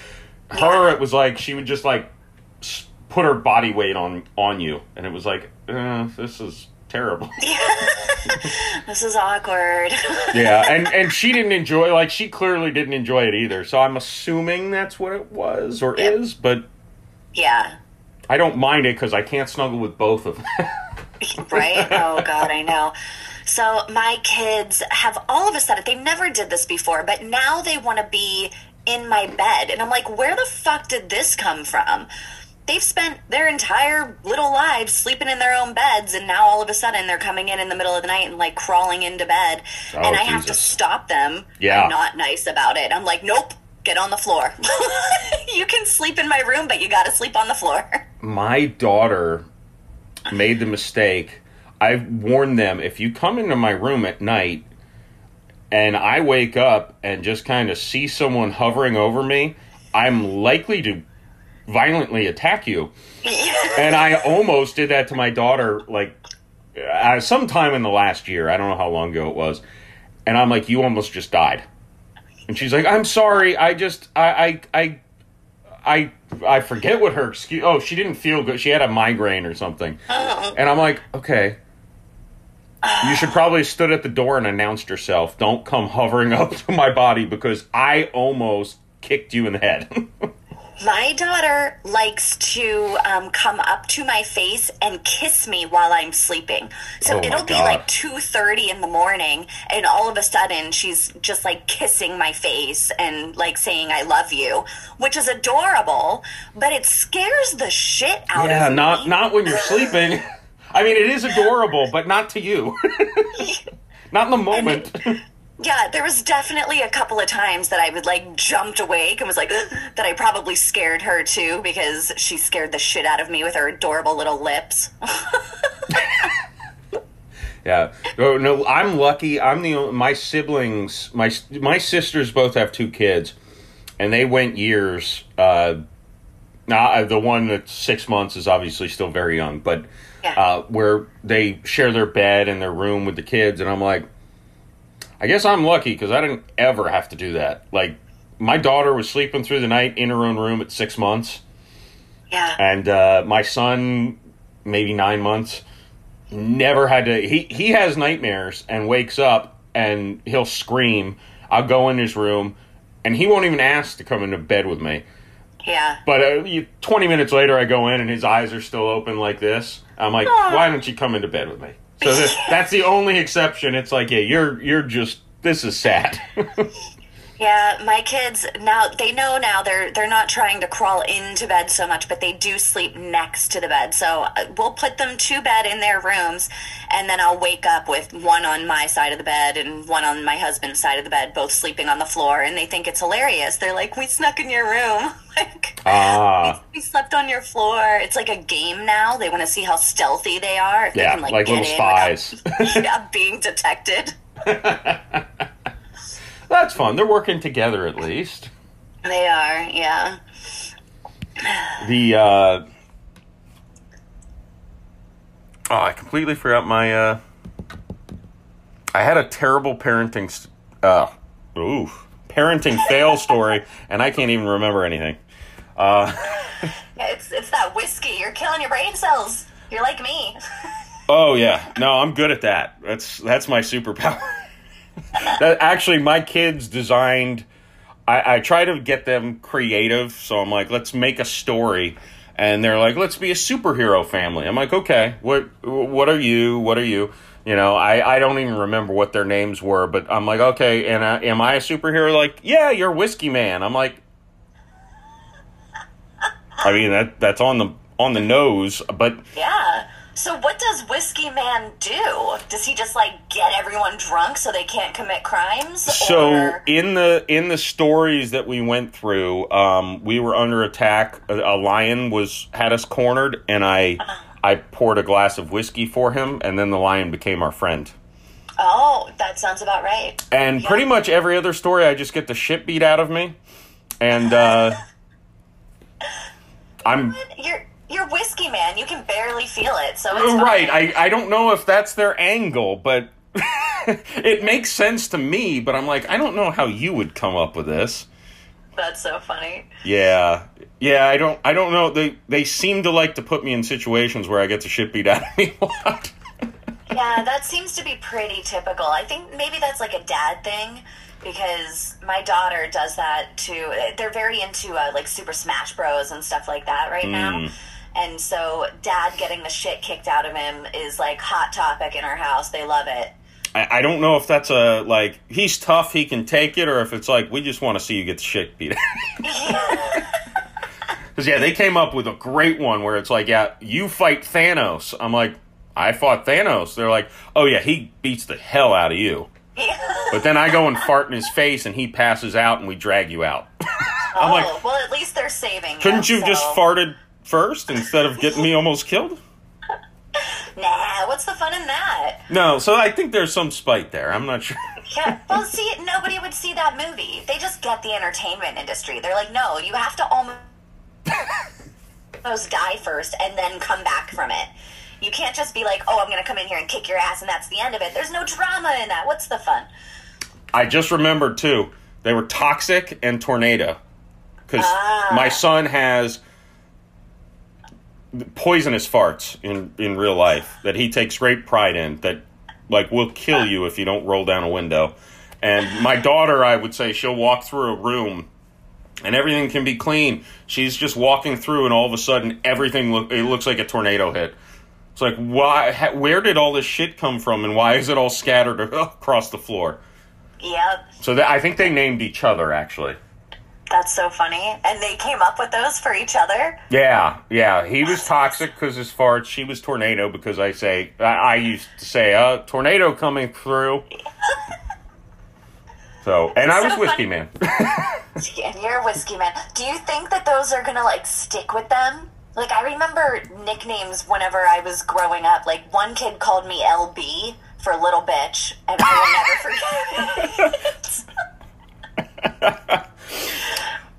Her, yeah. it was like she would just, like, put her body weight on on you, and it was like, eh, this is terrible. [laughs] this is awkward. [laughs] yeah, and and she didn't enjoy like she clearly didn't enjoy it either. So I'm assuming that's what it was or yep. is, but yeah, I don't mind it because I can't snuggle with both of them. [laughs] right? Oh God, I know. So my kids have all of a sudden they never did this before, but now they want to be in my bed, and I'm like, where the fuck did this come from? They've spent their entire little lives sleeping in their own beds and now all of a sudden they're coming in in the middle of the night and like crawling into bed oh, and i Jesus. have to stop them yeah. I'm not nice about it. I'm like nope get on the floor. [laughs] You can sleep in my room but you gotta sleep on the floor. My daughter made the mistake. I've warned them if you come into my room at night and i wake up and just kind of see someone hovering over me i'm likely to violently attack you. [laughs] and I almost did that to my daughter, like uh, sometime in the last year. I don't know how long ago it was. And I'm like, you almost just died. And she's like, I'm sorry. I just, I, I, I, I, I forget what her excuse. Oh, she didn't feel good. She had a migraine or something. And I'm like, okay. You should probably have stood at the door and announced yourself. Don't come hovering [laughs] up to my body because I almost kicked you in the head. [laughs] My daughter likes to um, come up to my face and kiss me while I'm sleeping. So oh it'll be like two thirty in the morning, and all of a sudden she's just like kissing my face and like saying "I love you," which is adorable. But it scares the shit out yeah, of me. Yeah, not not when you're sleeping. [laughs] I mean, it is adorable, but not to you. [laughs] not in the moment. Yeah, there was definitely a couple of times that I would like jumped awake and was like that I probably scared her too because she scared the shit out of me with her adorable little lips. [laughs] yeah. No, no, I'm lucky. I'm the only, my siblings, my my sisters both have two kids and they went years uh now the one that's 6 months is obviously still very young, but yeah. uh where they share their bed and their room with the kids and I'm like I guess I'm lucky because I didn't ever have to do that. Like my daughter was sleeping through the night in her own room at six months, Yeah. and uh, my son, maybe nine months, never had to. He he has nightmares and wakes up and he'll scream. I'll go in his room, and he won't even ask to come into bed with me. Yeah. But uh, you, 20 minutes later, I go in and his eyes are still open like this. I'm like, why don't you come into bed with me? So this, that's the only exception. It's like, yeah, you're you're just this is sad. [laughs] Yeah, my kids now they know now they're they're not trying to crawl into bed so much, but they do sleep next to the bed. So uh, we'll put them to bed in their rooms, and then I'll wake up with one on my side of the bed and one on my husband's side of the bed, both sleeping on the floor, and they think it's hilarious. They're like, "We snuck in your room." [laughs] like, ah, [laughs] we slept on your floor. It's like a game now. They want to see how stealthy they are. If yeah, they can, like, like little spies. without [laughs] yeah, being detected. That's fun. They're working together at least. They are, yeah. The uh, oh, I completely forgot my. Uh, I had a terrible parenting. St- uh, ooh, parenting fail story, and I can't even remember anything. Uh, [laughs] Yeah, It's it's that whiskey. You're killing your brain cells. You're like me. [laughs] oh yeah, no, I'm good at that. That's that's my superpower. [laughs] that actually, my kids designed. I, I try to get them creative, so I'm like, let's make a story, and they're like, let's be a superhero family. I'm like, okay, what what are you? What are you? You know, I, I don't even remember what their names were, but I'm like, okay, and uh, am I a superhero? Like, yeah, you're Whiskey Man. I'm like, I mean that that's on the on the nose, but Yeah. So what does Whiskey Man do? Does he just like get everyone drunk so they can't commit crimes? So or... in the in the stories that we went through, um, we were under attack. A, a lion was had us cornered, and I I poured a glass of whiskey for him, and then the lion became our friend. Oh, that sounds about right. And pretty much every other story, I just get the shit beat out of me, and uh, [laughs] I'm You're you're Whiskey Man. You can barely feel it, so it's right. fine. I I don't know if that's their angle, but. [laughs] it makes sense to me, but I'm like, I don't know how you would come up with this. That's so funny. Yeah, yeah. I don't. I don't know. They they seem to like to put me in situations where I get the shit beat out of me a lot. [laughs] Yeah, that seems to be pretty typical. I think maybe that's like a dad thing because my daughter does that too. They're very into uh, like Super Smash Bros and stuff like that right now. And so dad getting the shit kicked out of him is like hot topic in our house. They love it. I, I don't know if that's a like he's tough, he can take it, or if it's like we just want to see you get the shit beat. Because [laughs] [laughs] yeah, they came up with a great one where it's like, yeah, you fight Thanos. I'm like, I fought Thanos. They're like, oh yeah, he beats the hell out of you. [laughs] But then I go and fart in his face, and he passes out, and we drag you out. I'm oh, like, well, at least they're saving. couldn't you so- have just farted first instead of getting me almost killed? [laughs] Nah, what's the fun in that? No, so I think there's some spite there. I'm not sure. [laughs] Yeah, well, see, nobody would see that movie. They just get the entertainment industry. They're like, no, you have to almost [laughs] die first and then come back from it. You can't just be like, oh, I'm going to come in here and kick your ass and that's the end of it. There's no drama in that. What's the fun? I just remembered too. They were toxic and tornado because Ah. my son has poisonous farts in in real life that he takes great pride in. That like will kill you if you don't roll down a window. And my daughter, I would say, she'll walk through a room and everything can be clean. She's just walking through, and all of a sudden, everything look it looks like a tornado hit. It's like, why? ha- Where did all this shit come from, and why is it all scattered [laughs] across the floor? Yep, So that, I think they named each other actually. That's so funny. And they came up with those for each other. Yeah, yeah. He was toxic because his farts. She was tornado because I say I, I used to say, "Uh, tornado coming through." So, and I was So whiskey funny. man. [laughs] And you're a whiskey man. Do you think that those are gonna like stick with them? Like I remember nicknames whenever I was growing up. Like one kid called me LB for little bitch, and I [laughs] will never forget it.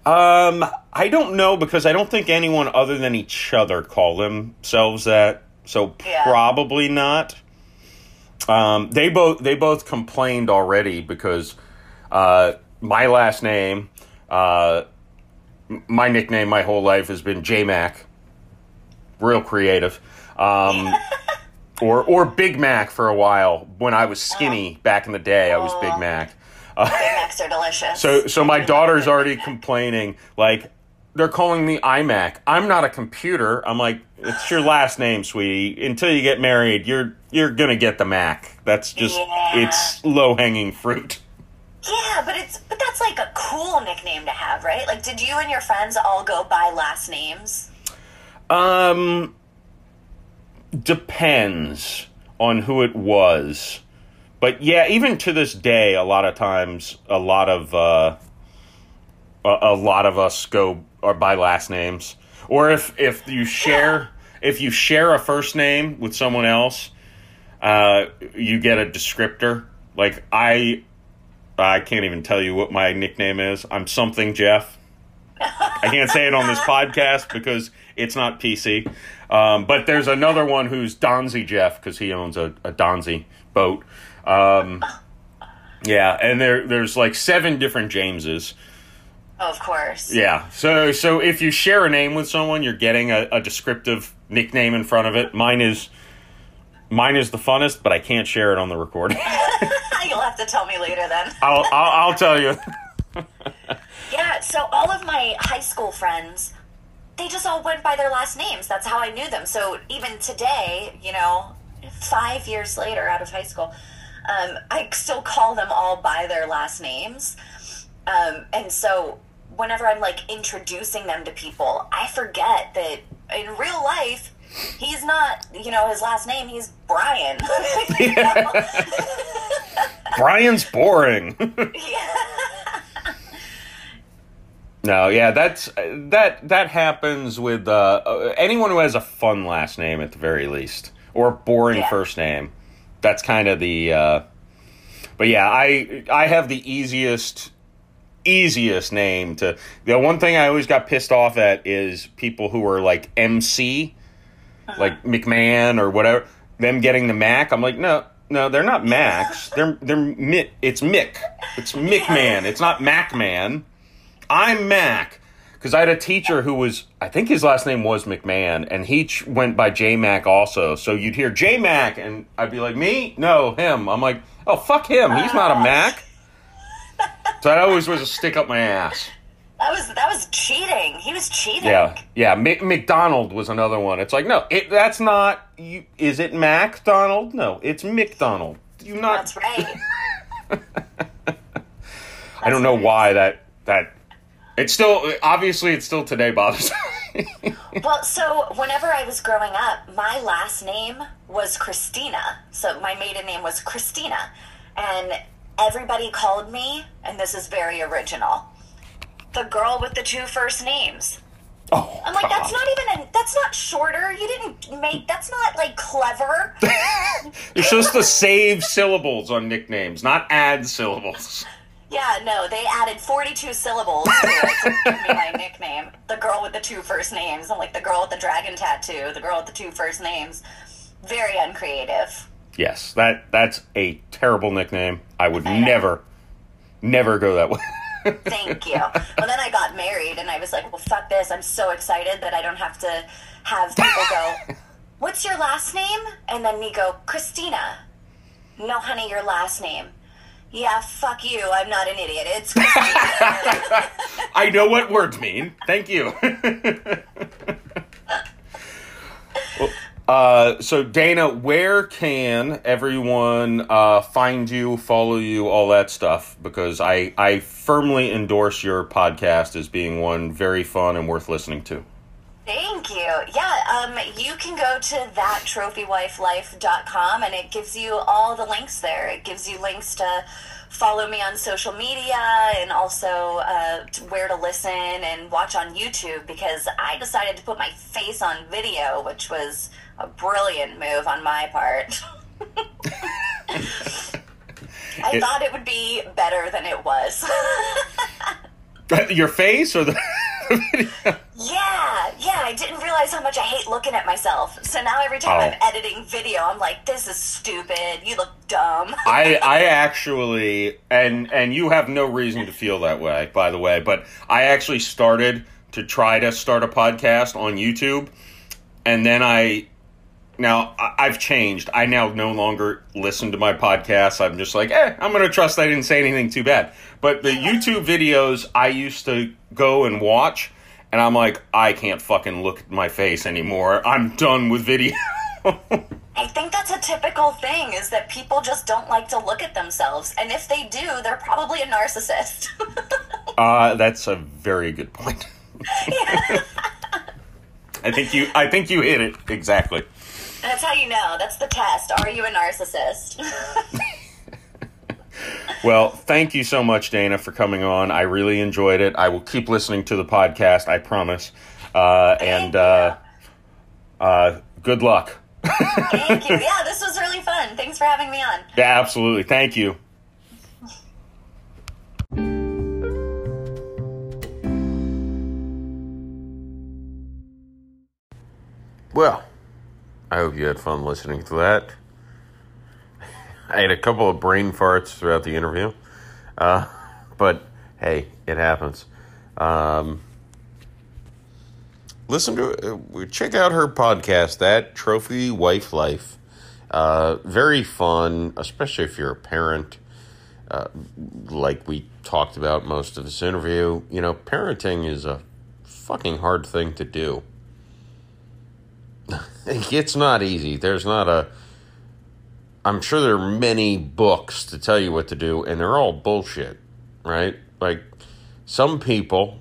Um, I don't know because I don't think anyone other than each other call themselves that. So Yeah. probably not. Um, they both they both complained already because uh, my last name, uh, my nickname my whole life has been J Mac. Real creative. Um, [laughs] or or Big Mac for a while when I was skinny back in the day. I was Big Oh. Mac. Macs are delicious. So so my daughter's already complaining like they're calling me iMac. I'm not a computer. I'm like it's your last name, sweetie. Until you get married, you're you're going to get the Mac. That's just Yeah. it's low-hanging fruit. yeah, but it's but that's like a cool nickname to have, right? Like, did you and your friends all go by last names? Um depends on who it was. But yeah, even to this day a lot of times a lot of uh a, a lot of us go or by last names. Or if if you share if you share a first name with someone else, uh you get a descriptor. Like I I can't even tell you what my nickname is. I'm something Jeff. I can't say it on this podcast because it's not PC. Um, but there's another one who's Donzi Jeff because he owns a, a boat. Um, yeah, and there there's like seven different Jameses. Oh, of course. Yeah, so so if you share a name with someone, you're getting a, a descriptive nickname in front of it. Mine is mine is the funnest, but I can't share it on the recording. [laughs] You'll have to tell me later then. [laughs] I'll, I'll I'll tell you. [laughs] Yeah, so all of my high school friends, they just all went by their last names. That's how I knew them. So even today, you know, five years later out of high school, um, I still call them all by their last names. Um, and so whenever I'm like introducing them to people, I forget that in real life, he's not, you know, his last name, he's Brian. [laughs] [laughs] Brian's boring. [laughs] yeah. No, yeah, that's that that happens with uh, anyone who has a fun last name at the very least, or a boring Yeah. first name. That's kind of the. Uh, but yeah, I I have the easiest easiest name to. The one thing I always got pissed off at is people who are like MC, like McMahon or whatever. Them getting the Mac, I'm like, no, no, they're not Macs. [laughs] they're they're Mick. It's Mick. It's McMahon. It's not MacMan. I'm Mac. Because I had a teacher who was, I think his last name was McMahon, and he ch- went by J Mac also. So you'd hear J Mac, and I'd be like, me? No, him. I'm like, oh, fuck him. He's not a Mac. [laughs] So that always was a stick up my ass. That was that was cheating. He was cheating. Yeah, yeah. Mc- McDonald was another one. It's like, no, it, that's not. You, is it Mac Donald? No, it's McDonald. You not. That's right. [laughs] I don't know why that that. It's still obviously it's still today bothers. [laughs] well, so whenever I was growing up, my last name was Christina. So my maiden name was Christina. And everybody called me, and this is very original, the girl with the two first names. oh, I'm like, that's not even a, that's not shorter. You didn't make, that's not like clever. [laughs] You're supposed to save syllables on nicknames, not add syllables. Yeah, no, they added 42 syllables to it to give me my [laughs] nickname. The girl with the two first names. I'm like the girl with the dragon tattoo, the girl with the two first names. Very uncreative. Yes, that that's a terrible nickname. I would I never, never go that way. [laughs] Thank you. Well, then I got married and I was like, well, fuck this. I'm so excited that I don't have to have people go, what's your last name? And then me go, Christina. No, honey, your last name. Yeah, fuck you. I'm not an idiot. It's [laughs] I know what words mean. Thank you. Well, uh, so Dayna, where can everyone uh, find you, follow you, all that stuff? Because I I firmly endorse your podcast as being one very fun and worth listening to. Thank you. Yeah, um, you can go to thattrophyWifeLife.com and it gives you all the links there. It gives you links to follow me on social media and also uh, where to listen and watch on YouTube because I decided to put my face on video, which was a brilliant move on my part. [laughs] I It- thought it would be better than it was. [laughs] Your face or the video? [laughs] Yeah, yeah, I didn't realize realize how much I hate looking at myself. So now every time oh. I'm editing video, I'm like, this is stupid. You look dumb. [laughs] I I actually and and you have no reason to feel that way, by the way, but I actually started to try to start a podcast on YouTube and then I now I've changed. I now no longer listen to my podcasts. I'm just like, eh, I'm gonna trust I didn't say anything too bad. But the YouTube videos I used to go and watch, and I'm like, I can't fucking look at my face anymore. I'm done with video. I think that's a typical thing is that people just don't like to look at themselves, and if they do, they're probably a narcissist. [laughs] uh, that's a very good point. [laughs] [laughs] I think you. I think you hit it exactly. That's how you know. That's the test. Are you a narcissist? [laughs] well, thank you so much, Dayna, for coming on. I really enjoyed it. I will keep listening to the podcast. I promise. Uh, and uh, uh, good luck. thank you. [laughs] Yeah, this was really fun. Thanks for having me on. Yeah, absolutely. Thank you. Well. I hope you had fun listening to that. [laughs] I had a couple of brain farts throughout the interview, uh, [laughs] but hey, it happens. Um, listen to uh, check out her podcast, that Trophy Wife Life. Uh, very fun, especially if you're a parent. Uh, like we talked about most of this interview, you know, parenting is a fucking hard thing to do. [laughs] it's not easy. There's not a. I'm sure there are many books to tell you what to do, and they're all bullshit, right? Like, some people,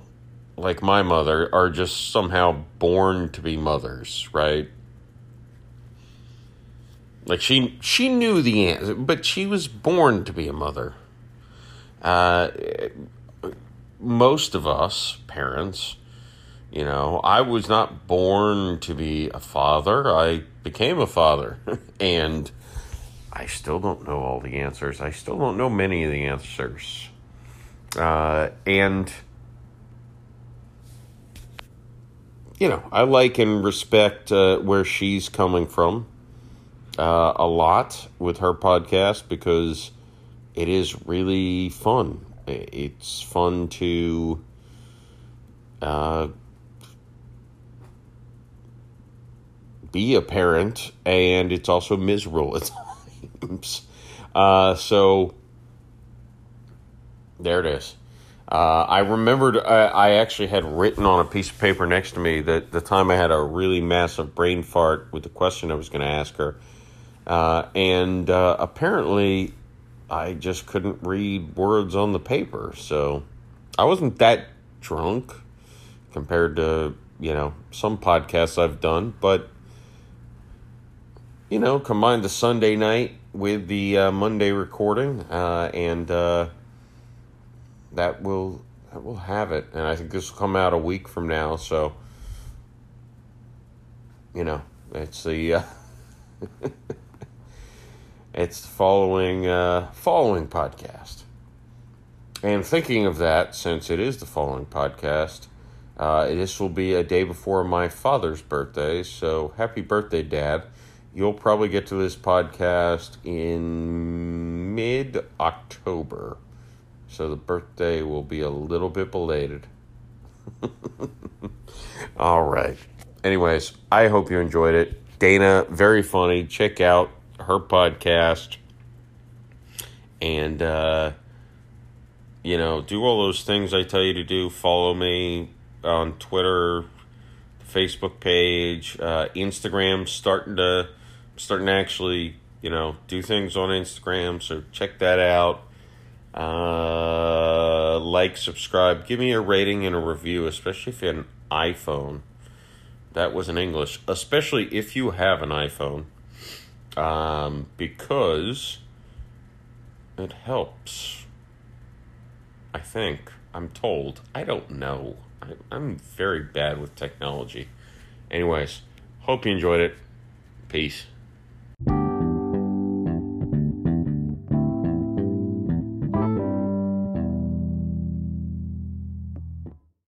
like my mother, are just somehow born to be mothers, right? Like she she knew the answer, but she was born to be a mother. Uh, most of us parents you know, I was not born to be a father. I became a father. [laughs] and I still don't know all the answers. I still don't know many of the answers. Uh, and, you know, I like and respect uh, where she's coming from uh, a lot with her podcast because it is really fun. It's fun to be a parent, and it's also miserable at [laughs] times. Uh, so there it is. Uh, I remembered I, I, actually had written on a piece of paper next to me that the time I had a really massive brain fart with the question I was going to ask her. Uh, and uh, apparently, I just couldn't read words on the paper. So I wasn't that drunk compared to, you know, some podcasts I've done, but you know, combine the Sunday night with the uh, Monday recording, uh, and uh, that will that will have it. And I think this will come out a week from now, so you know, it's the uh, [laughs] it's the following uh, following podcast. And thinking of that, since it is the following podcast, uh, this will be a day before my father's birthday. So happy birthday, Dad! You'll probably get to this podcast in mid October. So the birthday will be a little bit belated. [laughs] All right. Anyways, I hope you enjoyed it. Dayna, very funny. Check out her podcast. And, uh, you know, do all those things I tell you to do. Follow me on Twitter, Facebook page, uh, Instagram, starting to starting to actually, you know, do things on Instagram. So check that out. Uh, like, subscribe, give me a rating and a review, especially if you have an iPhone. That was in English, especially if you have an iPhone, um, because it helps. I think. I'm told. I don't know. I, I'm very bad with technology. Anyways, hope you enjoyed it. Peace.